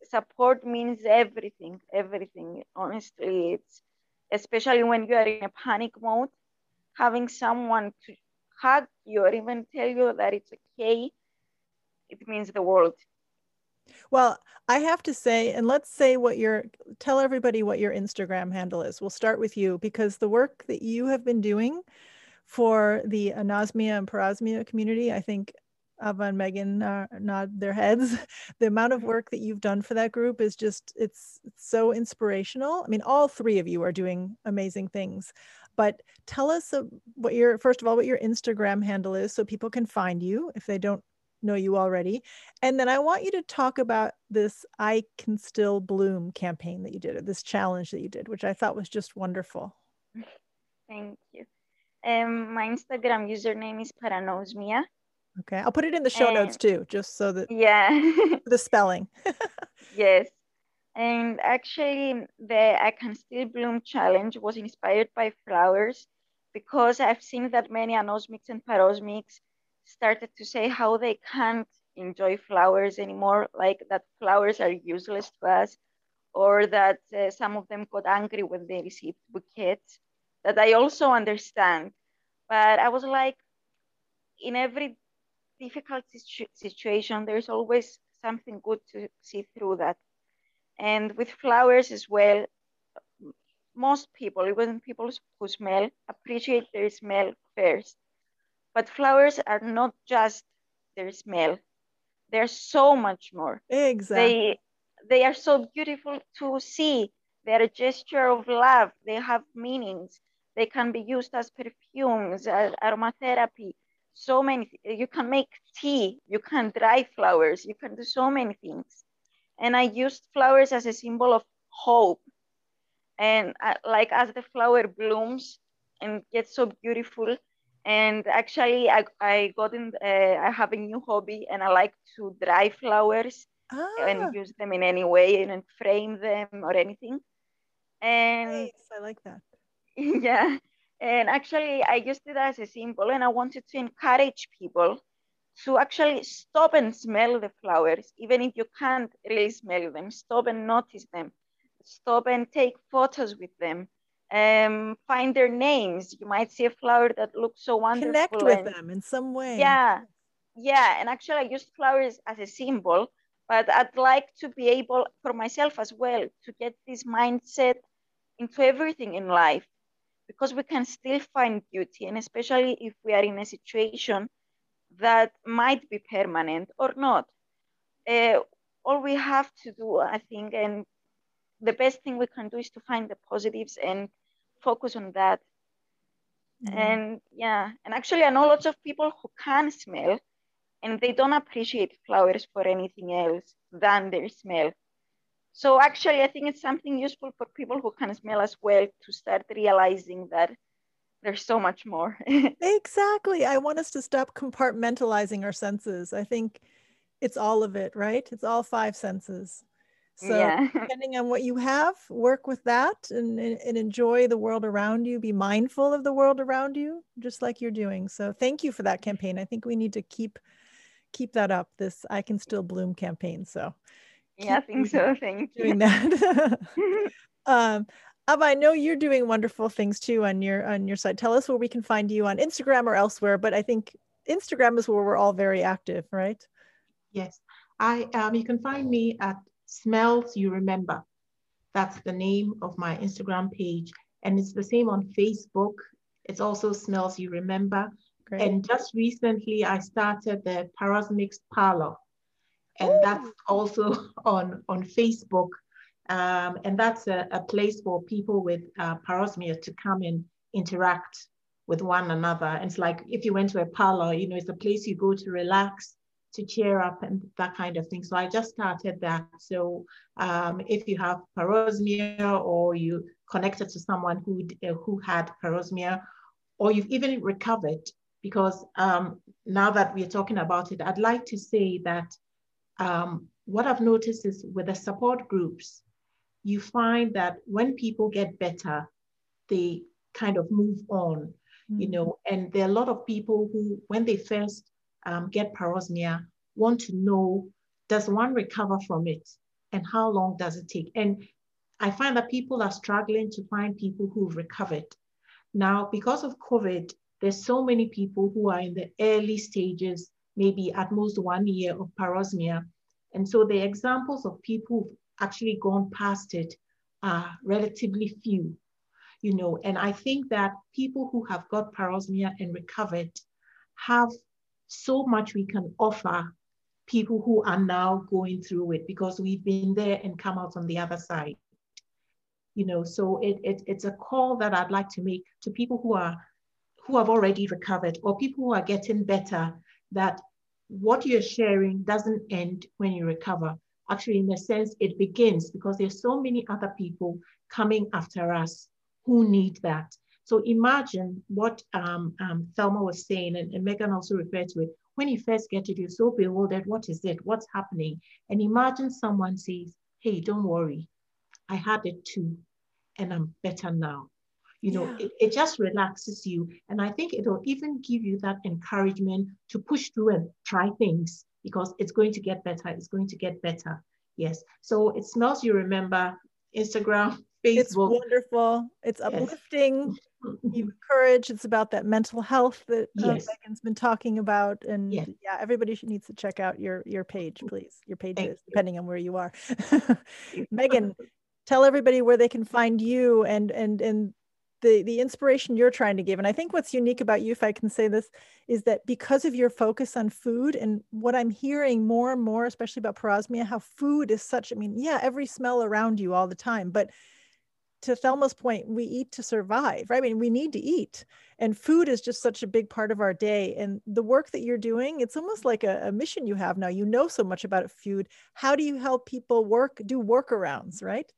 support means everything, everything. Honestly, it's especially when you are in a panic mode, having someone to hug you or even tell you that it's okay it means the world. Well, I have to say, and let's say what your tell everybody what your Instagram handle is. We'll start with you because the work that you have been doing for the anosmia and parosmia community, I think Ava and Megan uh, nod their heads. (laughs) the amount of work that you've done for that group is just it's, it's so inspirational. I mean, all three of you are doing amazing things. But tell us uh, what your first of all what your Instagram handle is so people can find you if they don't know you already. And then I want you to talk about this I Can Still Bloom campaign that you did, or this challenge that you did, which I thought was just wonderful. Thank you. Um, my Instagram username is Paranosmia. Okay, I'll put it in the show and, notes too, just so that yeah, (laughs) the spelling. (laughs) yes, and actually, the I Can Still Bloom challenge was inspired by flowers because I've seen that many anosmics and parosmics started to say how they can't enjoy flowers anymore, like that flowers are useless to us, or that uh, some of them got angry when they received bouquets, that I also understand. But I was like, in every difficult situ- situation, there's always something good to see through that. And with flowers as well, most people, even people who smell, appreciate their smell first. But flowers are not just their smell. They're so much more. Exactly. They, they are so beautiful to see. They're a gesture of love. They have meanings. They can be used as perfumes, as aromatherapy. So many. You can make tea. You can dry flowers. You can do so many things. And I used flowers as a symbol of hope. And uh, like as the flower blooms and gets so beautiful, and actually I, I got in uh, i have a new hobby and i like to dry flowers ah. and use them in any way and frame them or anything. And nice. i like that. (laughs) Yeah. And actually i used it as a symbol and i wanted to encourage people to actually stop and smell the flowers even if you can't really smell them. Stop and notice them. Stop and take photos with them um, find their names. You might see a flower that looks so wonderful. Connect with and, them in some way. Yeah, yeah. And actually, I use flowers as a symbol, but I'd like to be able for myself as well to get this mindset into everything in life because we can still find beauty, and especially if we are in a situation that might be permanent or not. Uh, all we have to do, I think, and the best thing we can do is to find the positives and focus on that. Mm-hmm. And yeah, and actually, I know lots of people who can smell and they don't appreciate flowers for anything else than their smell. So actually, I think it's something useful for people who can smell as well to start realizing that there's so much more. (laughs) exactly. I want us to stop compartmentalizing our senses. I think it's all of it, right? It's all five senses. So yeah. (laughs) depending on what you have, work with that and, and enjoy the world around you. Be mindful of the world around you, just like you're doing. So thank you for that campaign. I think we need to keep keep that up. This I can still bloom campaign. So yeah, I think so. Thank you. Doing that. (laughs) (laughs) um, Ava, I know you're doing wonderful things too on your on your site. Tell us where we can find you on Instagram or elsewhere. But I think Instagram is where we're all very active, right? Yes, I um, you can find me at Smells You Remember. That's the name of my Instagram page, and it's the same on Facebook. It's also Smells You Remember. Great. And just recently, I started the Parosmix Parlor, and Ooh. that's also (laughs) on on Facebook. Um, and that's a, a, place for people with uh, parosmia to come and interact with one another. And it's like if you went to a parlor, you know, it's a place you go to relax, to cheer up, and that kind of thing. So I just started that. So um, if you have parosmia or you connected to someone who uh, who had parosmia, or you've even recovered, because um, now that we're talking about it, I'd like to say that um, what I've noticed is with the support groups, you find that when people get better, they kind of move on, mm-hmm. you know, and there are a lot of people who, when they first um, get parosmia, want to know, does one recover from it? And how long does it take? And I find that people are struggling to find people who've recovered. Now, because of COVID, there's so many people who are in the early stages, maybe at most one year of parosmia. And so the examples of people who've actually gone past it are relatively few, you know, and I think that people who have got parosmia and recovered have so much we can offer people who are now going through it because we've been there and come out on the other side. You know, so it, it, it's a call that I'd like to make to people who are who have already recovered or people who are getting better that what you're sharing doesn't end when you recover actually in a sense it begins because there's so many other people coming after us who need that so imagine what um, um, Thelma was saying, and, and Megan also referred to it. When you first get it, you're so bewildered. What is it? What's happening? And imagine someone says, Hey, don't worry. I had it too, and I'm better now. You know, yeah. it, it just relaxes you. And I think it'll even give you that encouragement to push through and try things because it's going to get better. It's going to get better. Yes. So it smells you remember Instagram, Facebook. It's wonderful. It's uplifting. (laughs) Yes. you encourage. It's about that mental health that uh, yes. Megan's been talking about. And yes. yeah, everybody should, needs to check out your your page, please. Your pages, depending on where you are. (laughs) Megan, (laughs) tell everybody where they can find you and and and the the inspiration you're trying to give and i think what's unique about you if i can say this is that because of your focus on food and what i'm hearing more and more especially about parosmia how food is such i mean yeah every smell around you all the time but to Thelma's point, we eat to survive, right? I mean, we need to eat. And food is just such a big part of our day. And the work that you're doing, it's almost like a, a mission you have now. You know so much about food. How do you help people work, do workarounds, right?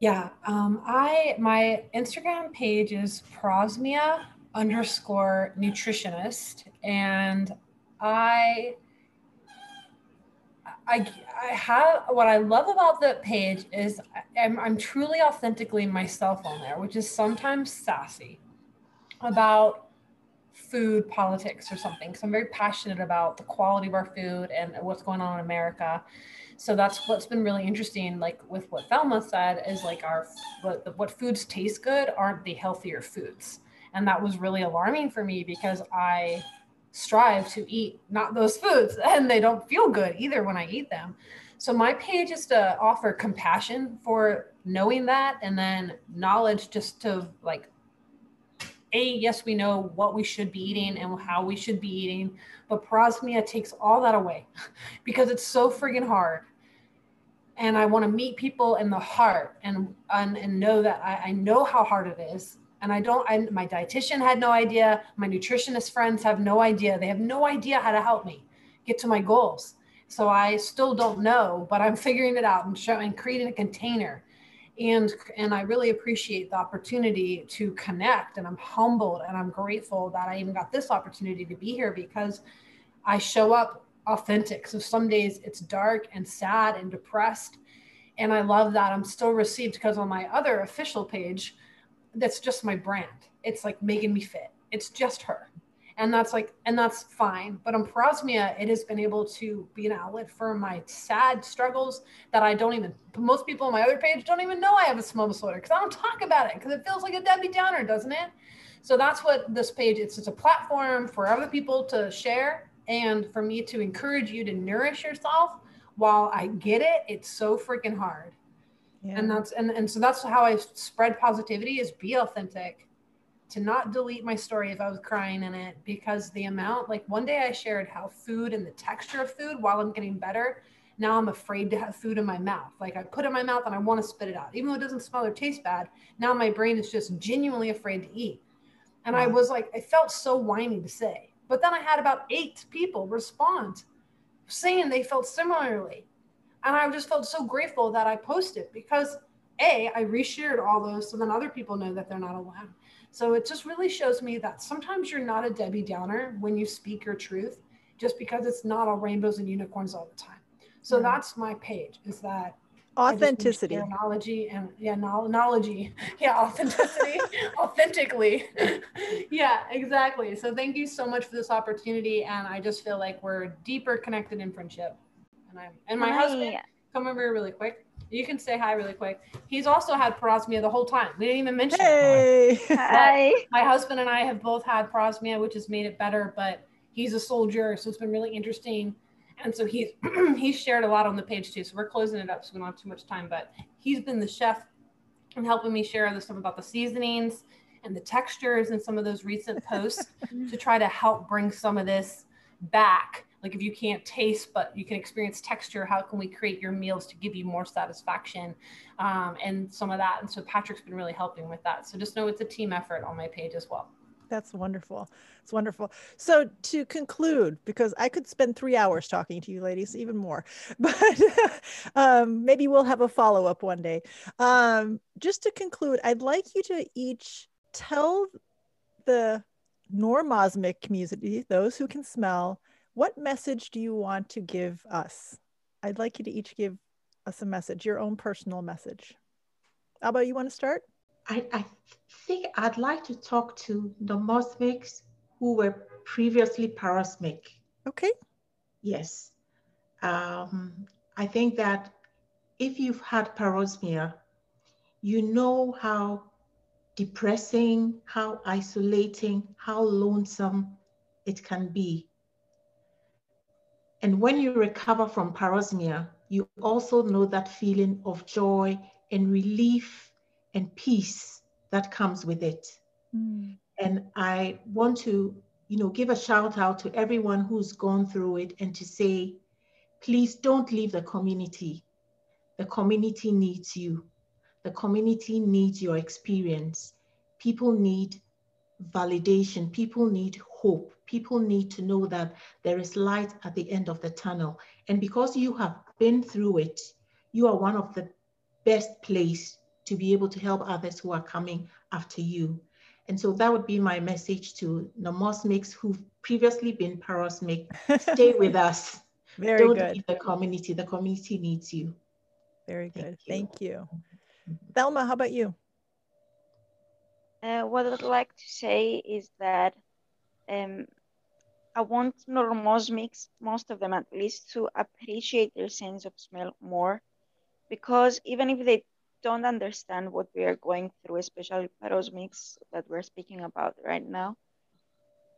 Yeah, um, I my Instagram page is prosmia underscore nutritionist, and I I I have what I love about the page is I'm, I'm truly authentically myself on there, which is sometimes sassy about food politics or something. So I'm very passionate about the quality of our food and what's going on in America so that's what's been really interesting like with what Thelma said is like our what, what foods taste good aren't the healthier foods and that was really alarming for me because i strive to eat not those foods (laughs) and they don't feel good either when i eat them. So my page is to offer compassion for knowing that and then knowledge just to like a yes we know what we should be eating and how we should be eating but parosmia takes all that away (laughs) because it's so friggin' hard. And i want to meet people in the heart and and, and know that I, I know how hard it is and i don't I, my dietitian had no idea. My nutritionist friends have no idea. They have no idea how to help me get to my goals. So i still don't know but i'm (laughs) figuring it out. And showing creating a container. And and i really appreciate the opportunity to connect and i'm humbled and i'm grateful that i even got this opportunity to be here because i show up authentic. So some days it's dark and sad and depressed and i love that. I'm still received because on my other official page that's just my brand. It's like making me fit. It's just her. And that's like and that's fine. But on parosmia it has been able to be an outlet for my sad struggles that i don't even most people on my other page don't even know i have a small disorder because i don't talk about it because it feels like a debbie downer doesn't it? So that's what this page it's it's a platform for other people to share and for me to encourage you to nourish yourself while i get it. It's so freaking hard yeah. and that's and, and so that's how i spread positivity is be authentic to not delete my story if I was crying in it because the amount, like one day I shared how food and the texture of food while I'm getting better, now I'm afraid to have food in my mouth. Like I put it in my mouth and I want to spit it out. Even though it doesn't smell or taste bad, now my brain is just genuinely afraid to eat. And I was like, I felt so whiny to say. But then I had about eight people respond saying they felt similarly. And I just felt so grateful that I posted because A, I reshared all those so then other people know that they're not alone. So it just really shows me that sometimes you're not a Debbie Downer when you speak your truth, just because it's not all rainbows and unicorns all the time. So mm-hmm. that's my page is that authenticity knowledge and yeah knowledge (laughs) yeah authenticity (laughs) authentically (laughs) yeah exactly so thank you so much for this opportunity and i just feel like we're deeper connected in friendship and i and my Hi. husband come over here really quick you can say hi really quick. He's also had parosmia the whole time. We didn't even mention hey. it. Hi. My husband and I have both had parosmia, which has made it better, but he's a soldier, so it's been really interesting. And so he's (clears throat) he's shared a lot on the page too. So we're closing it up so we don't have too much time. But he's been the chef and helping me share the stuff about the seasonings and the textures and some of those recent posts (laughs) to try to help bring some of this back like if you can't taste but you can experience texture how can we create your meals to give you more satisfaction? Um, and some of that and so patrick's been really helping with that. So just know it's a team effort on my page as well. That's wonderful. It's wonderful. So to conclude because i could spend three hours talking to you ladies even more (laughs) but (laughs) um, maybe we'll have a follow-up one day. Um, just to conclude i'd like you to each tell the normosmic community those who can smell what message do you want to give us? I'd like you to each give us a message, your own personal message. Ava, you want to start? I, I think I'd like to talk to the Mosmics who were previously parosmic. Okay. Yes. Um, I think that if you've had parosmia, you know how depressing, how isolating, how lonesome it can be. And when you recover from parosmia, you also know that feeling of joy and relief and peace that comes with it. Mm. And I want to, you know, give a shout out to everyone who's gone through it and to say, please don't leave the community. The community needs you. The community needs your experience. People need validation. People need hope people need to know that there is light at the end of the tunnel. And because you have been through it, you are one of the best place to be able to help others who are coming after you. And so that would be my message to normosmics who've previously been parosmic. Stay (laughs) with us. Very Don't good. leave the community. The community needs you. Very good. Thank you. Thank you. Thelma, how about you? Uh, what I'd like to say is that um, I want normosmics, most of them at least, to appreciate their sense of smell more because even if they don't understand what we are going through, especially parosmics that we're speaking about right now,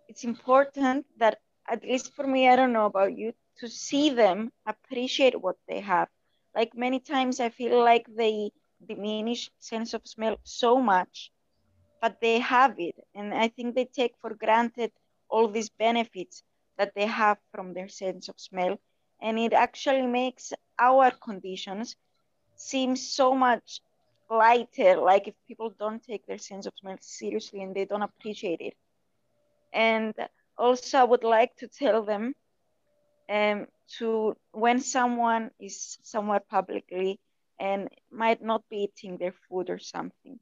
it's important that, at least for me, I don't know about you, to see them appreciate what they have. Like many times, I feel like they diminish sense of smell so much but they have it. And I think they take for granted all these benefits that they have from their sense of smell. And it actually makes our conditions seem so much lighter, like if people don't take their sense of smell seriously and they don't appreciate it. And also, I would like to tell them um, to when someone is somewhere publicly and might not be eating their food or something.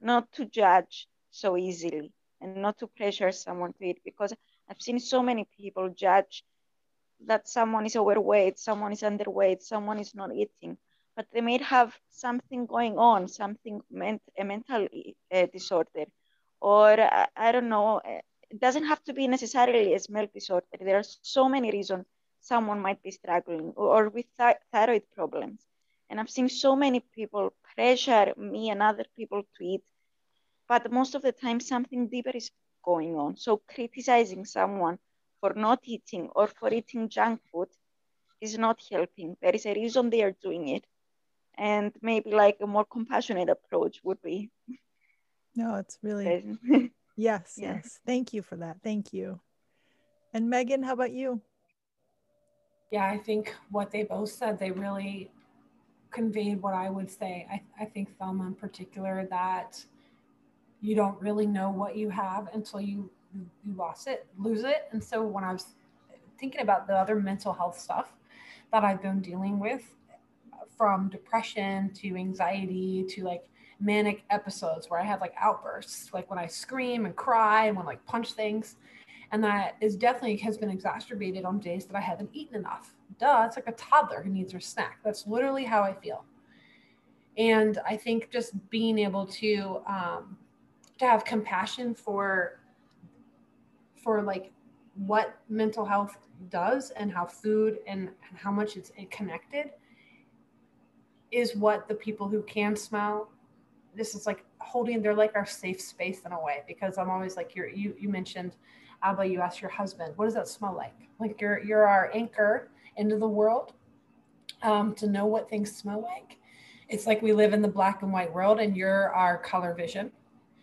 Not to judge so easily and not to pressure someone to eat because I've seen so many people judge that someone is overweight, someone is underweight, someone is not eating, but they may have something going on, something ment- a mental uh, disorder, or uh, I don't know. Uh, it doesn't have to be necessarily a smell disorder. There are so many reasons someone might be struggling or, or with th- thyroid problems. And I've seen so many people pressure me and other people to eat, but most of the time something deeper is going on. So criticizing someone for not eating or for eating junk food is not helping. There is a reason they are doing it. And maybe like a more compassionate approach would be. No, it's really (laughs) yes, yeah. yes. Thank you for that. Thank you. And Megan, how about you? Yeah, I think what they both said, they really conveyed what I would say. I, I think Thelma in particular that you don't really know what you have until you you lost it, lose it. And so when I was thinking about the other mental health stuff that I've been dealing with, from depression to anxiety to like manic episodes where I have like outbursts, like when I scream and cry and when like punch things. And that is definitely has been exacerbated on days that I haven't eaten enough. Duh, it's like a toddler who needs their snack. That's literally how I feel. And I think just being able to um, to have compassion for for like what mental health does and how food and, how much it's connected is what the people who can smell this is like holding they're like our safe space in a way because i'm always like you you mentioned Ava you asked your husband what does that smell like like you're you're our anchor into the world um, to know what things smell like it's like we live in the black and white world and you're our color vision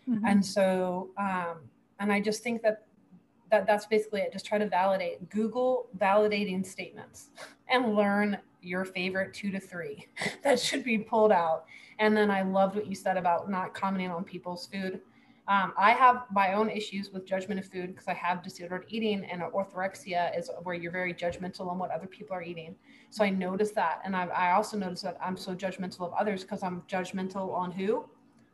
mm-hmm. and so um, and i just think that that that's basically it. Just try to validate. Google validating statements (laughs) and learn your favorite two to three (laughs) that should be pulled out. And then I loved what you said about not commenting on people's food. Um, I have my own issues with judgment of food because I have disordered eating, and orthorexia is where you're very judgmental on what other people are eating. So I notice that, and I, I also notice that I'm so judgmental of others because I'm judgmental on who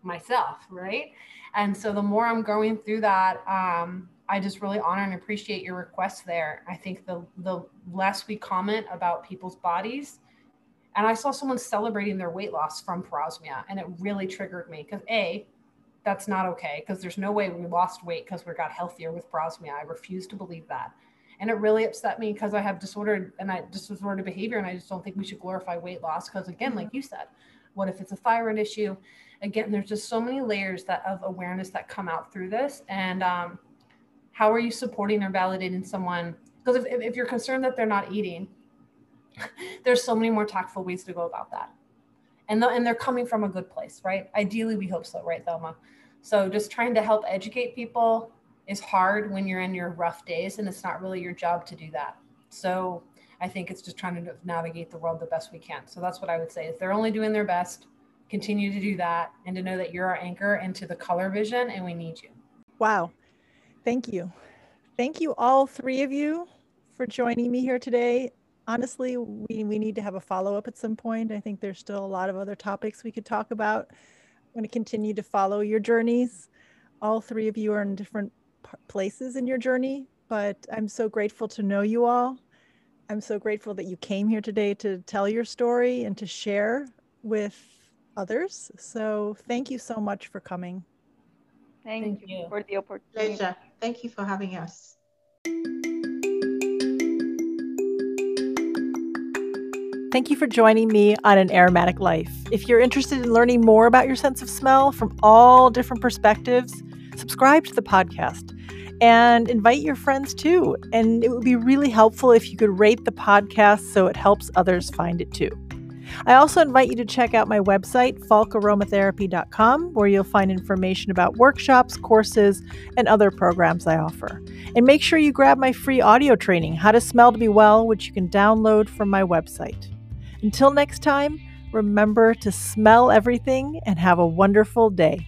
myself, right? And so the more I'm going through that, um, I just really honor and appreciate your request there. I think the the less we comment about people's bodies, and I saw someone celebrating their weight loss from parosmia, and it really triggered me because a, that's not okay because there's no way we lost weight because we got healthier with parosmia. I refuse to believe that, and it really upset me because I have disordered and I disordered behavior, and I just don't think we should glorify weight loss because again, like you said, what if it's a thyroid issue? Again, there's just so many layers that of awareness that come out through this, and um, how are you supporting or validating someone because if, if you're concerned that they're not eating (laughs) there's so many more tactful ways to go about that and, the, and they're coming from a good place right? Ideally we hope so right thelma? So just trying to help educate people is hard when you're in your rough days and it's not really your job to do that. So i think it's just trying to navigate the world the best we can. So that's what i would say. Is they're only doing their best continue to do that and to know that you're our anchor into the color vision and we need you. Wow. Thank you. Thank you, all three of you, for joining me here today. Honestly, we, we need to have a follow up at some point. I think there's still a lot of other topics we could talk about. I'm going to continue to follow your journeys. All three of you are in different places in your journey, but I'm so grateful to know you all. I'm so grateful that you came here today to tell your story and to share with others. So, thank you so much for coming. Thank, Thank you, you for the opportunity. Pleasure. Thank you for having us. Thank you for joining me on An Aromatic Life. If you're interested in learning more about your sense of smell from all different perspectives, subscribe to the podcast and invite your friends too. And it would be really helpful if you could rate the podcast so it helps others find it too. I also invite you to check out my website, falkaromatherapy.com, where you'll find information about workshops, courses, and other programs I offer. And make sure you grab my free audio training, How to Smell to Be Well, which you can download from my website. Until next time, remember to smell everything and have a wonderful day.